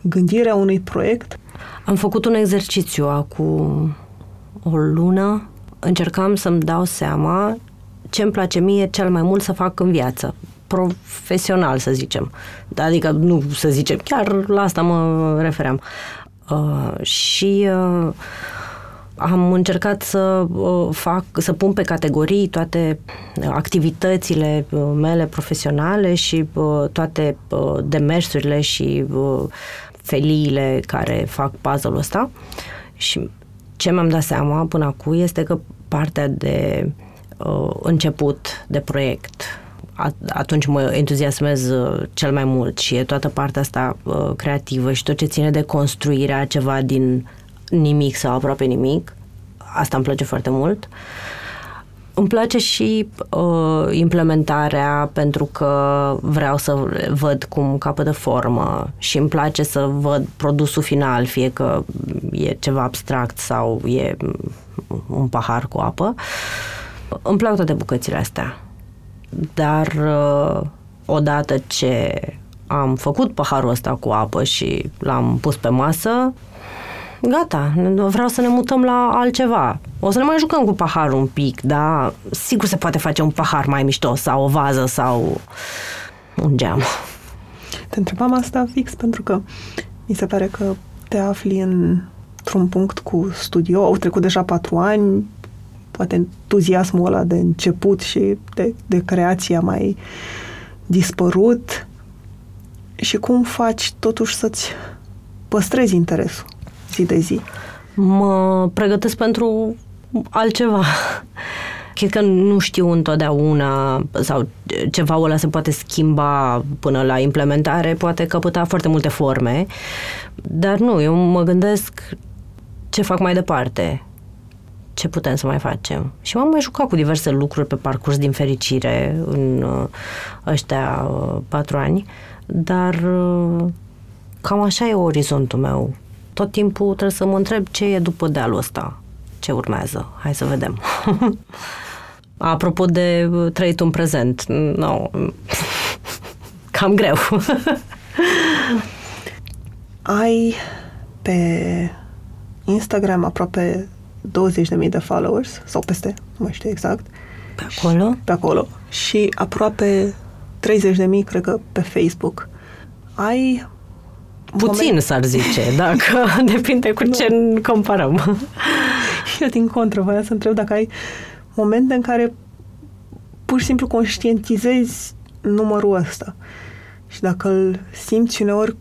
C: gândirea unui proiect?
B: Am făcut un exercițiu acum o lună. Încercam să-mi dau seama ce îmi place mie cel mai mult să fac în viață profesional, să zicem. Adică, nu să zicem, chiar la asta mă refeream. Uh, și uh, am încercat să uh, fac, să pun pe categorii toate activitățile uh, mele profesionale și uh, toate demersurile și feliile care fac puzzle-ul ăsta. Și ce mi-am dat seama până acum este că partea de început de proiect, atunci mă entuziasmez cel mai mult și e toată partea asta creativă și tot ce ține de construirea ceva din nimic sau aproape nimic. Asta îmi place foarte mult. Îmi place și uh, implementarea pentru că vreau să văd cum capătă formă și îmi place să văd produsul final, fie că e ceva abstract sau e un pahar cu apă. Îmi plac toate bucățile astea. Dar uh, odată ce am făcut paharul ăsta cu apă și l-am pus pe masă, gata, vreau să ne mutăm la altceva. O să ne mai jucăm cu paharul un pic, dar sigur se poate face un pahar mai mișto sau o vază sau un geam.
C: Te întrebam asta fix pentru că mi se pare că te afli în, într-un punct cu studio, au trecut deja patru ani, poate entuziasmul ăla de început și de, de creație a mai dispărut și cum faci totuși să-ți păstrezi interesul zi de zi?
B: Mă pregătesc pentru altceva. Cred că nu știu întotdeauna sau ceva ăla se poate schimba până la implementare, poate căpăta foarte multe forme, dar nu, eu mă gândesc ce fac mai departe, ce putem să mai facem. Și m-am mai jucat cu diverse lucruri pe parcurs din fericire în uh, ăștia uh, patru ani, dar uh, cam așa e orizontul meu. Tot timpul trebuie să mă întreb ce e după dealul ăsta, ce urmează. Hai să vedem. Apropo de trăit un prezent, no, cam greu.
C: Ai pe Instagram aproape 20.000 de followers, sau peste, nu mai știu exact.
B: Pe acolo?
C: Pe acolo. Și aproape 30.000, cred că, pe Facebook. Ai
B: Puțin moment... s-ar zice, dacă depinde cu ce comparăm.
C: Eu din contră, voiam să întreb dacă ai momente în care pur și simplu conștientizezi numărul ăsta și dacă îl simți uneori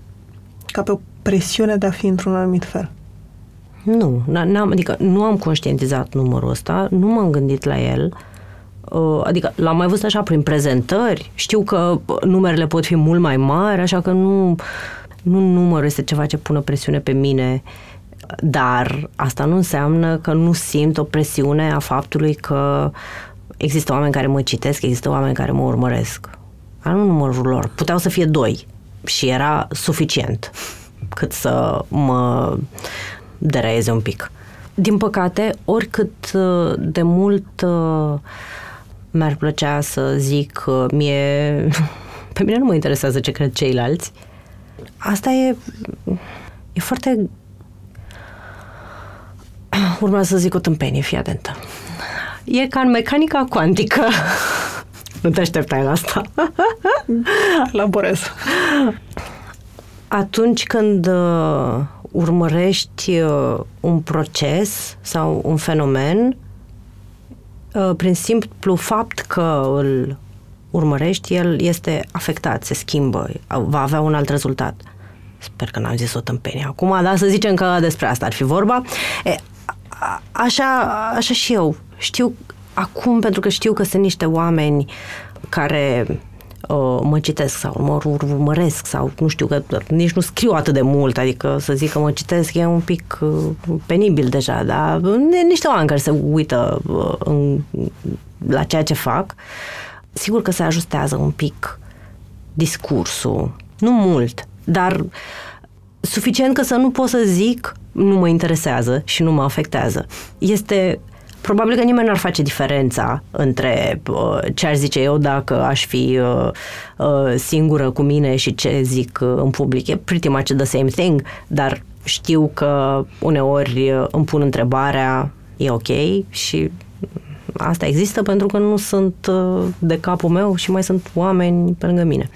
C: ca pe o presiune de a fi într-un anumit fel.
B: Nu, n-am, adică nu am conștientizat numărul ăsta, nu m-am gândit la el, uh, adică l-am mai văzut așa prin prezentări, știu că numerele pot fi mult mai mari, așa că nu, nu numărul este ceva ce pune presiune pe mine, dar asta nu înseamnă că nu simt o presiune a faptului că există oameni care mă citesc, există oameni care mă urmăresc. Dar nu numărul lor. Puteau să fie doi și era suficient cât să mă deraieze un pic. Din păcate, oricât uh, de mult uh, mi-ar plăcea să zic mie, pe mine nu mă interesează ce cred ceilalți, asta e, e foarte urmează să zic o tâmpenie, fii atentă. E ca în mecanica cuantică. nu te așteptai la asta.
C: Laborez.
B: Atunci când uh, urmărești uh, un proces sau un fenomen, uh, prin simplu fapt că îl urmărești, el este afectat, se schimbă, va avea un alt rezultat. Sper că n-am zis o tâmpenie acum, dar să zicem că despre asta ar fi vorba. E, a, așa, așa și eu. Știu acum, pentru că știu că sunt niște oameni care uh, mă citesc sau mă urmăresc sau nu știu, că nici nu scriu atât de mult, adică să zic că mă citesc e un pic uh, penibil deja, dar niște oameni care se uită uh, în, la ceea ce fac, sigur că se ajustează un pic discursul, nu mult, dar suficient că să nu pot să zic nu mă interesează și nu mă afectează. Este Probabil că nimeni n-ar face diferența între uh, ce aș zice eu dacă aș fi uh, uh, singură cu mine și ce zic uh, în public. E pretty much the same thing, dar știu că uneori uh, îmi pun întrebarea, e ok și asta există pentru că nu sunt uh, de capul meu și mai sunt oameni pe lângă mine.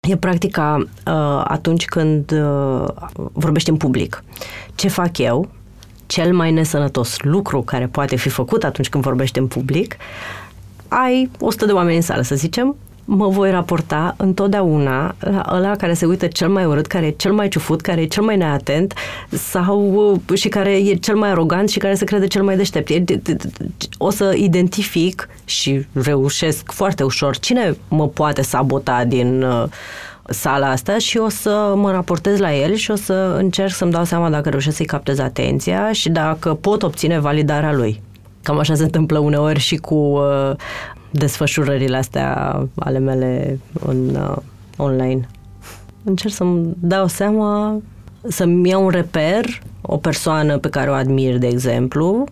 B: E practica uh, atunci când uh, vorbești în public. Ce fac eu? cel mai nesănătos lucru care poate fi făcut atunci când vorbești în public, ai 100 de oameni în sală, să zicem, mă voi raporta întotdeauna la ăla care se uită cel mai urât, care e cel mai ciufut, care e cel mai neatent sau uh, și care e cel mai arogant și care se crede cel mai deștept. O să identific și reușesc foarte ușor cine mă poate sabota din uh, sala asta și o să mă raportez la el și o să încerc să-mi dau seama dacă reușesc să-i captez atenția și dacă pot obține validarea lui. Cam așa se întâmplă uneori și cu uh, desfășurările astea ale mele în uh, online. Încerc să-mi dau seama, să-mi iau un reper, o persoană pe care o admir, de exemplu,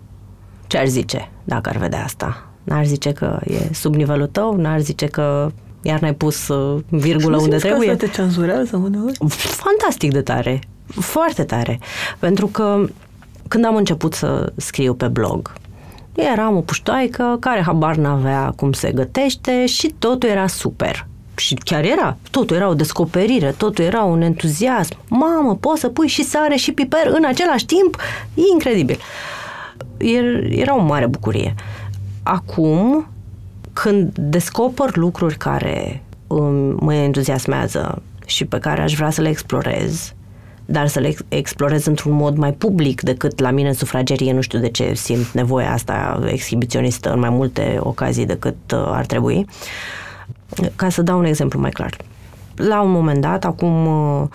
B: ce ar zice dacă ar vedea asta? N-ar zice că e sub nivelul tău? N-ar zice că iar n-ai pus uh, virgulă unde trebuie.
C: te cenzurează uneori?
B: Fantastic de tare. Foarte tare. Pentru că când am început să scriu pe blog, eram o puștoaică care habar n-avea cum se gătește și totul era super. Și chiar era. Totul era o descoperire, totul era un entuziasm. Mamă, poți să pui și sare și piper în același timp? E incredibil. Era o mare bucurie. Acum când descoper lucruri care mă entuziasmează și pe care aș vrea să le explorez, dar să le explorez într-un mod mai public decât la mine în sufragerie, nu știu de ce simt nevoia asta exhibiționistă în mai multe ocazii decât uh, ar trebui. Ca să dau un exemplu mai clar. La un moment dat, acum uh,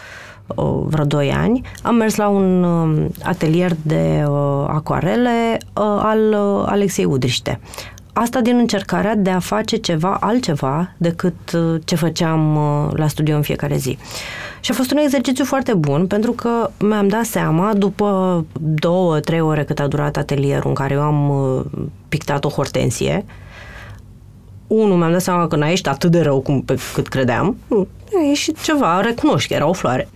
B: uh, vreo 2 ani, am mers la un um, atelier de acoarele al Alexei Udriște. Asta din încercarea de a face ceva altceva decât ce făceam la studio în fiecare zi. Și a fost un exercițiu foarte bun pentru că mi-am dat seama după două, trei ore cât a durat atelierul în care eu am pictat o hortensie, unul, mi-am dat seama că n-a ieșit atât de rău cum pe cât credeam. A ieșit ceva, recunoști că era o floare.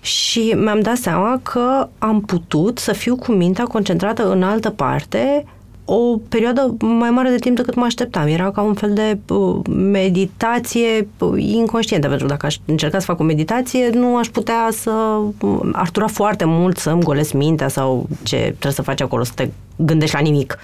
B: Și mi-am dat seama că am putut să fiu cu mintea concentrată în altă parte o perioadă mai mare de timp decât mă așteptam. Era ca un fel de uh, meditație uh, inconștientă, pentru că dacă aș încerca să fac o meditație, nu aș putea să... Uh, ar dura foarte mult să-mi golesc mintea sau ce trebuie să faci acolo, să te gândești la nimic.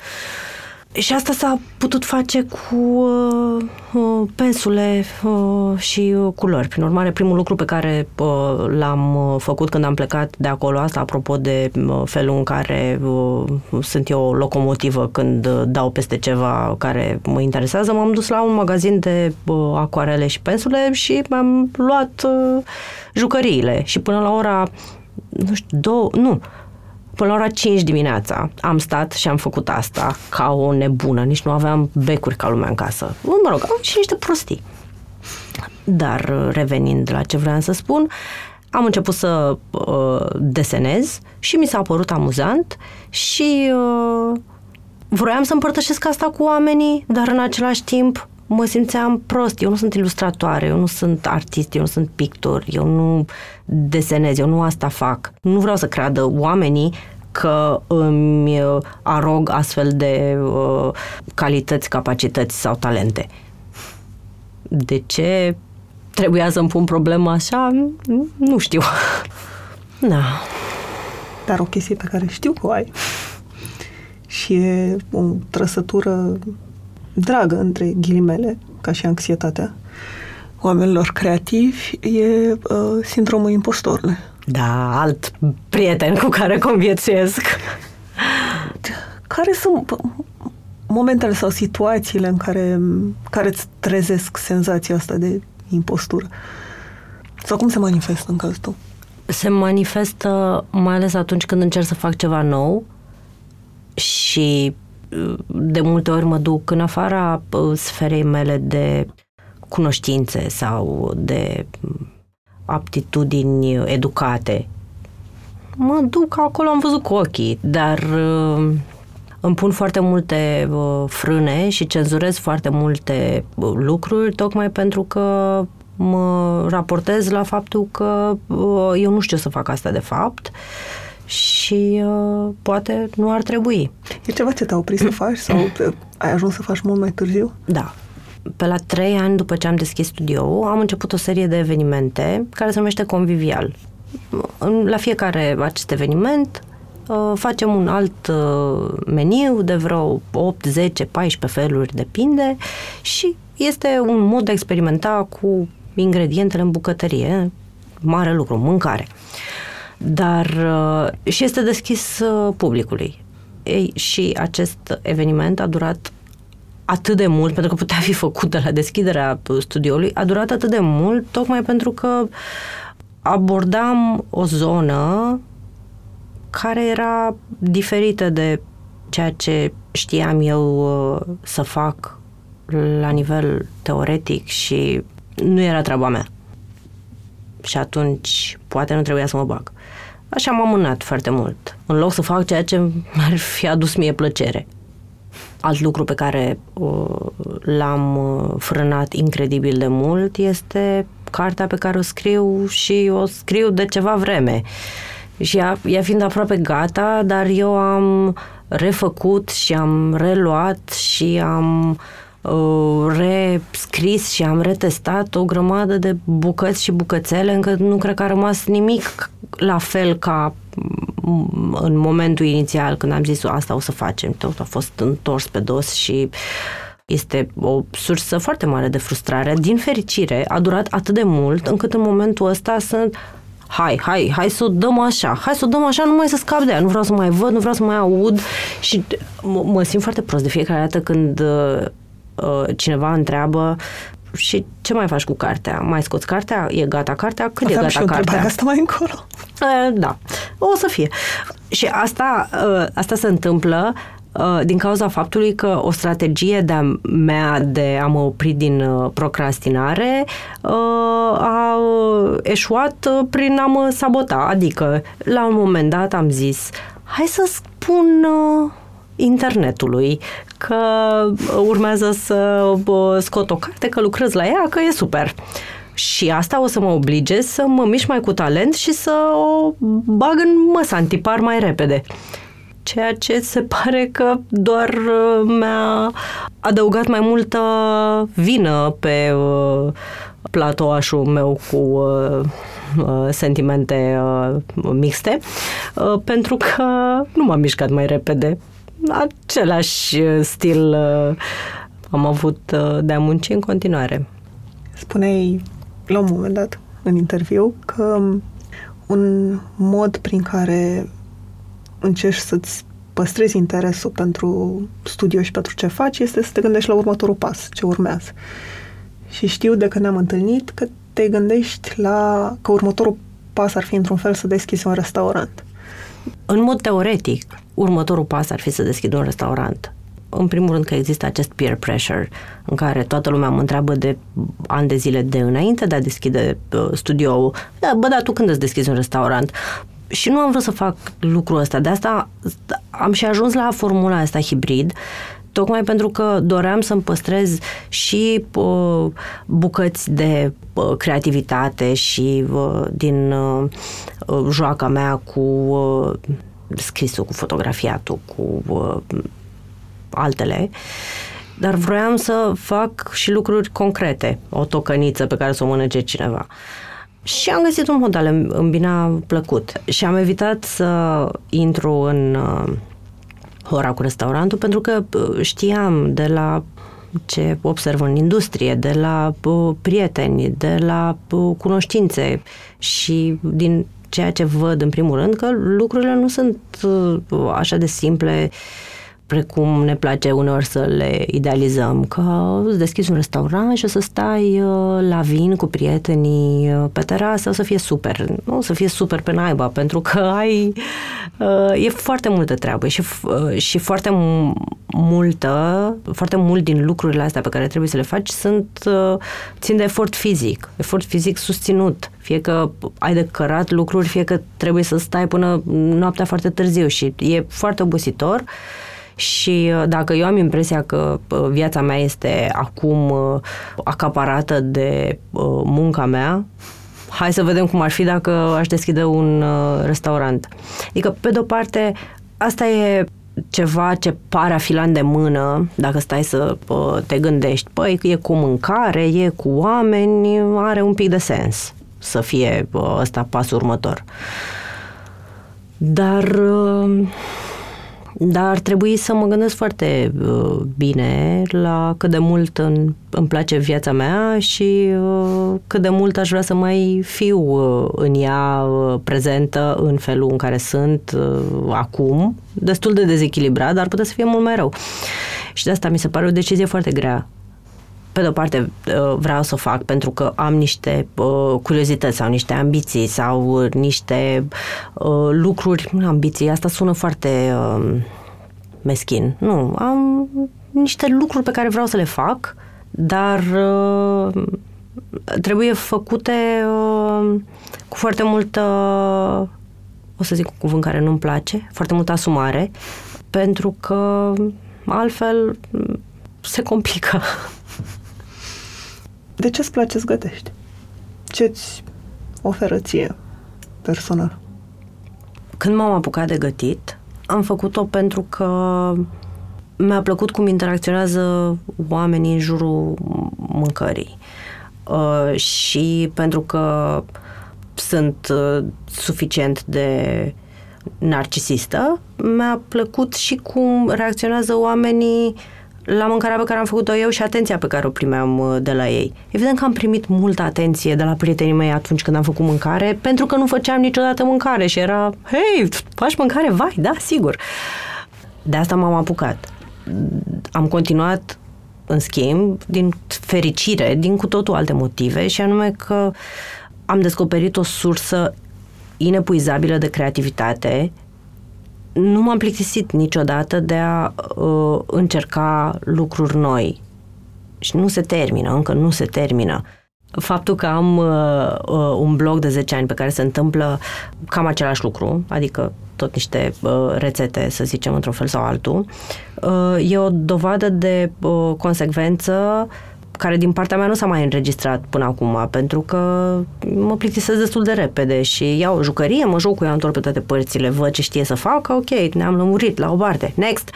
B: Și asta s-a putut face cu uh, uh, pensule uh, și uh, culori. Prin urmare, primul lucru pe care uh, l-am uh, făcut când am plecat de acolo, asta apropo de uh, felul în care uh, sunt eu o locomotivă când uh, dau peste ceva care mă interesează, m-am dus la un magazin de uh, acoarele și pensule și mi-am luat uh, jucăriile. Și până la ora, nu știu, două, nu, Până la ora 5 dimineața am stat și am făcut asta ca o nebună. Nici nu aveam becuri ca lumea în casă. Mă rog, am și niște prostii. Dar revenind la ce vreau să spun, am început să uh, desenez și mi s-a părut amuzant și uh, vroiam să împărtășesc asta cu oamenii, dar în același timp mă simțeam prost. Eu nu sunt ilustratoare, eu nu sunt artist, eu nu sunt pictor, eu nu desenez, eu nu asta fac. Nu vreau să creadă oamenii că îmi arog astfel de uh, calități, capacități sau talente. De ce trebuia să-mi pun problema așa? Nu știu. Da.
C: Dar o chestie pe care știu că o ai și e o trăsătură dragă, între ghilimele, ca și anxietatea oamenilor creativi, e uh, sindromul impostorului.
B: Da, alt prieten cu care conviețuiesc.
C: Care sunt momentele sau situațiile în care, care îți trezesc senzația asta de impostură? Sau cum se manifestă în cazul tău?
B: Se manifestă mai ales atunci când încerc să fac ceva nou și de multe ori mă duc în afara uh, sferei mele de cunoștințe sau de aptitudini educate. Mă duc acolo, am văzut cu ochii, dar uh, îmi pun foarte multe uh, frâne și cenzurez foarte multe lucruri, tocmai pentru că mă raportez la faptul că eu nu știu să fac asta de fapt și uh, poate nu ar trebui.
C: E ceva ce te-a oprit să faci sau ai ajuns să faci mult mai târziu?
B: Da. Pe la trei ani după ce am deschis studio am început o serie de evenimente care se numește Convivial. La fiecare acest eveniment uh, facem un alt uh, meniu de vreo 8, 10, 14 feluri, depinde, și este un mod de a experimenta cu ingredientele în bucătărie. Mare lucru, mâncare. Uh, dar uh, și este deschis uh, publicului. Ei, și acest eveniment a durat atât de mult, pentru că putea fi făcut de la deschiderea studioului, a durat atât de mult tocmai pentru că abordam o zonă care era diferită de ceea ce știam eu uh, să fac la nivel teoretic și nu era treaba mea. Și atunci poate nu trebuia să mă bag. Așa m-am mânat foarte mult, în loc să fac ceea ce mi-ar fi adus mie plăcere. Alt lucru pe care uh, l-am uh, frânat incredibil de mult este cartea pe care o scriu și o scriu de ceva vreme. Și ea, ea fiind aproape gata, dar eu am refăcut și am reluat și am uh, Uh, rescris și am retestat o grămadă de bucăți și bucățele, încă nu cred că a rămas nimic la fel ca mm, în momentul inițial când am zis asta o să facem. Tot a fost întors pe dos și este o sursă foarte mare de frustrare. Din fericire, a durat atât de mult încât în momentul ăsta sunt hai, hai, hai să o dăm așa, hai să o dăm așa, numai să scap de ea, nu vreau să mai văd, nu vreau să mai aud și mă, mă simt foarte prost de fiecare dată când uh, uh, cineva întreabă și ce mai faci cu cartea? Mai scoți cartea? E gata cartea? Cât
C: Aveam
B: e
C: și
B: gata
C: o
B: cartea?
C: asta mai încolo.
B: Uh, da, o să fie. Și asta, uh, asta se întâmplă uh, din cauza faptului că o strategie de-a mea de a mă opri din uh, procrastinare uh, a uh, eșuat uh, prin a mă sabota. Adică, la un moment dat am zis, hai să spun uh, internetului că urmează să uh, scot o carte, că lucrez la ea, că e super. Și asta o să mă oblige să mă mișc mai cu talent și să o bag în măsa antipar mai repede. Ceea ce se pare că doar uh, mi-a adăugat mai multă vină pe uh, platoașul meu cu uh, uh, sentimente uh, mixte, uh, pentru că nu m-am mișcat mai repede. Același uh, stil uh, am avut uh, de a munci în continuare.
C: Spuneai la un moment dat în interviu că un mod prin care încerci să-ți păstrezi interesul pentru studiu și pentru ce faci este să te gândești la următorul pas, ce urmează. Și știu de când ne-am întâlnit că te gândești la că următorul pas ar fi într-un fel să deschizi un restaurant.
B: În mod teoretic, următorul pas ar fi să deschid un restaurant. În primul rând că există acest peer pressure în care toată lumea mă întreabă de ani de zile de înainte de a deschide uh, studioul. Da, bă, dar tu când îți deschizi un restaurant? Și nu am vrut să fac lucrul ăsta. De asta am și ajuns la formula asta hibrid, tocmai pentru că doream să-mi păstrez și uh, bucăți de uh, creativitate și uh, din uh, joaca mea cu uh, scrisul, cu fotografiatul, cu uh, altele, dar vroiam să fac și lucruri concrete, o tocăniță pe care să o mănânce cineva. Și am găsit un model, îmi bine a plăcut. Și am evitat să intru în uh, ora cu restaurantul pentru că uh, știam de la ce observ în industrie, de la uh, prieteni, de la uh, cunoștințe și din ceea ce văd în primul rând că lucrurile nu sunt uh, așa de simple precum ne place uneori să le idealizăm, că îți deschizi un restaurant și o să stai uh, la vin cu prietenii uh, pe terasă, o să fie super. Nu o să fie super pe naiba, pentru că ai... Uh, e foarte multă treabă și, și foarte multă, foarte mult din lucrurile astea pe care trebuie să le faci sunt, țin de efort fizic, efort fizic susținut. Fie că ai de cărat lucruri, fie că trebuie să stai până noaptea foarte târziu și e foarte obositor. Uh, și uh, dacă eu am impresia că uh, viața mea este acum uh, acaparată de munca mea, hai să vedem cum ar fi dacă aș deschide un restaurant. Adică, pe de-o parte, asta e ceva ce pare a fi la îndemână, dacă stai să te gândești, păi e cu mâncare, e cu oameni, are un pic de sens să fie ăsta pasul următor. Dar dar ar trebui să mă gândesc foarte uh, bine la cât de mult în, îmi place viața mea și uh, cât de mult aș vrea să mai fiu uh, în ea uh, prezentă în felul în care sunt uh, acum, destul de dezechilibrat, dar putea să fie mult mai rău. Și de asta mi se pare o decizie foarte grea pe de-o parte uh, vreau să o fac pentru că am niște uh, curiozități sau niște ambiții sau uh, niște uh, lucruri, ambiții, asta sună foarte uh, meschin. Nu, am niște lucruri pe care vreau să le fac, dar uh, trebuie făcute uh, cu foarte multă, o să zic un cuvânt care nu-mi place, foarte multă asumare, pentru că altfel se complică.
C: De ce îți place să gătești? Ce-ți oferă ție personal?
B: Când m-am apucat de gătit, am făcut-o pentru că mi-a plăcut cum interacționează oamenii în jurul mâncării. Uh, și pentru că sunt uh, suficient de narcisistă, mi-a plăcut și cum reacționează oamenii la mâncarea pe care am făcut-o eu și atenția pe care o primeam uh, de la ei. Evident că am primit multă atenție de la prietenii mei atunci când am făcut mâncare, pentru că nu făceam niciodată mâncare și era, hei, faci mâncare? Vai, da, sigur. De asta m-am apucat. Am continuat în schimb, din fericire, din cu totul alte motive, și anume că am descoperit o sursă inepuizabilă de creativitate. Nu m-am plictisit niciodată de a uh, încerca lucruri noi. Și nu se termină, încă nu se termină. Faptul că am uh, uh, un blog de 10 ani pe care se întâmplă cam același lucru, adică tot niște uh, rețete, să zicem, într-un fel sau altul, uh, e o dovadă de uh, consecvență care din partea mea nu s-a mai înregistrat până acum, pentru că mă plictisesc destul de repede și iau o jucărie, mă joc cu ea întorc pe toate părțile, văd ce știe să facă, ok, ne-am lămurit la o parte, next.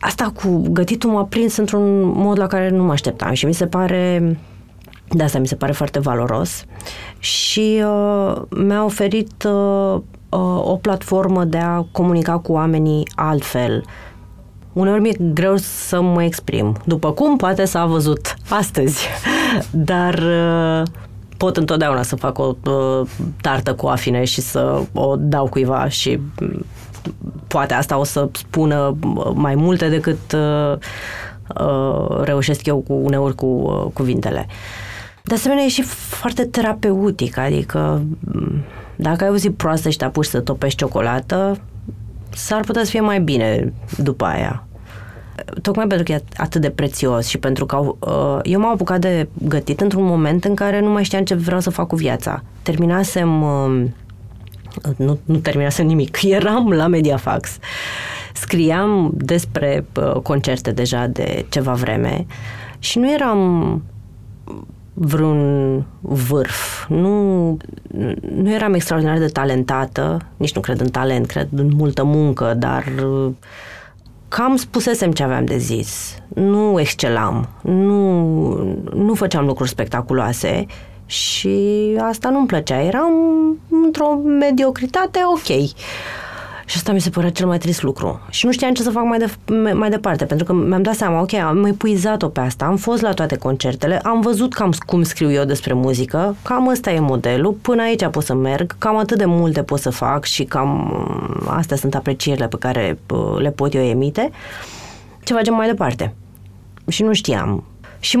B: Asta cu gătitul m-a prins într-un mod la care nu mă așteptam și mi se pare de asta mi se pare foarte valoros și uh, mi-a oferit uh, uh, o platformă de a comunica cu oamenii altfel. Uneori mi-e greu să mă exprim. După cum poate s-a văzut astăzi. Dar uh, pot întotdeauna să fac o uh, tartă cu afine și să o dau cuiva și uh, poate asta o să spună mai multe decât uh, uh, reușesc eu cu uneori cu uh, cuvintele. De asemenea, e și foarte terapeutic, adică dacă ai o zi proastă și te apuci să topești ciocolată, s-ar putea să fie mai bine după aia. Tocmai pentru că e atât de prețios și pentru că uh, eu m-am apucat de gătit într-un moment în care nu mai știam ce vreau să fac cu viața. Terminasem, uh, nu, nu terminasem nimic, eram la Mediafax. Scriam despre uh, concerte deja de ceva vreme și nu eram vreun vârf. Nu, nu eram extraordinar de talentată, nici nu cred în talent, cred în multă muncă, dar uh, cam spusesem ce aveam de zis. Nu excelam, nu, nu făceam lucruri spectaculoase și asta nu-mi plăcea. Eram într-o mediocritate ok. Și asta mi se părea cel mai trist lucru. Și nu știam ce să fac mai, de, mai departe, pentru că mi-am dat seama, ok, am epuizat-o pe asta, am fost la toate concertele, am văzut cam cum scriu eu despre muzică, cam ăsta e modelul, până aici pot să merg, cam atât de multe pot să fac și cam astea sunt aprecierile pe care le pot eu emite. Ce facem mai departe? Și nu știam. Și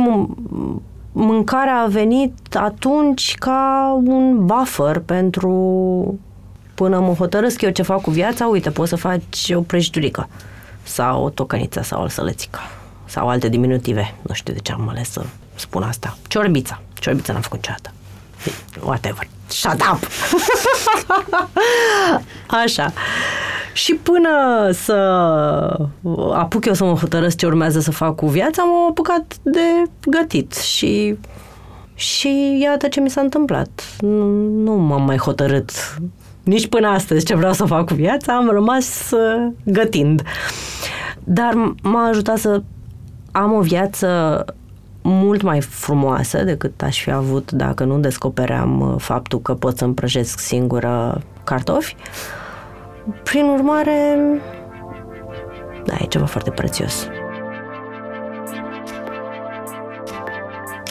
B: mâncarea a venit atunci ca un buffer pentru până mă hotărăsc eu ce fac cu viața, uite, poți să faci o prăjiturică sau o tocăniță sau o sălățică sau alte diminutive. Nu știu de ce am ales să spun asta. Ciorbița. Ciorbița n-am făcut niciodată. Whatever. Shut up! Așa. Și până să apuc eu să mă hotărăsc ce urmează să fac cu viața, m-am apucat de gătit și și iată ce mi s-a întâmplat. Nu, nu m-am mai hotărât nici până astăzi ce vreau să fac cu viața, am rămas uh, gătind. Dar m-a ajutat să am o viață mult mai frumoasă decât aș fi avut dacă nu descopeream uh, faptul că pot să împrăjesc singură cartofi. Prin urmare, da, e ceva foarte prețios.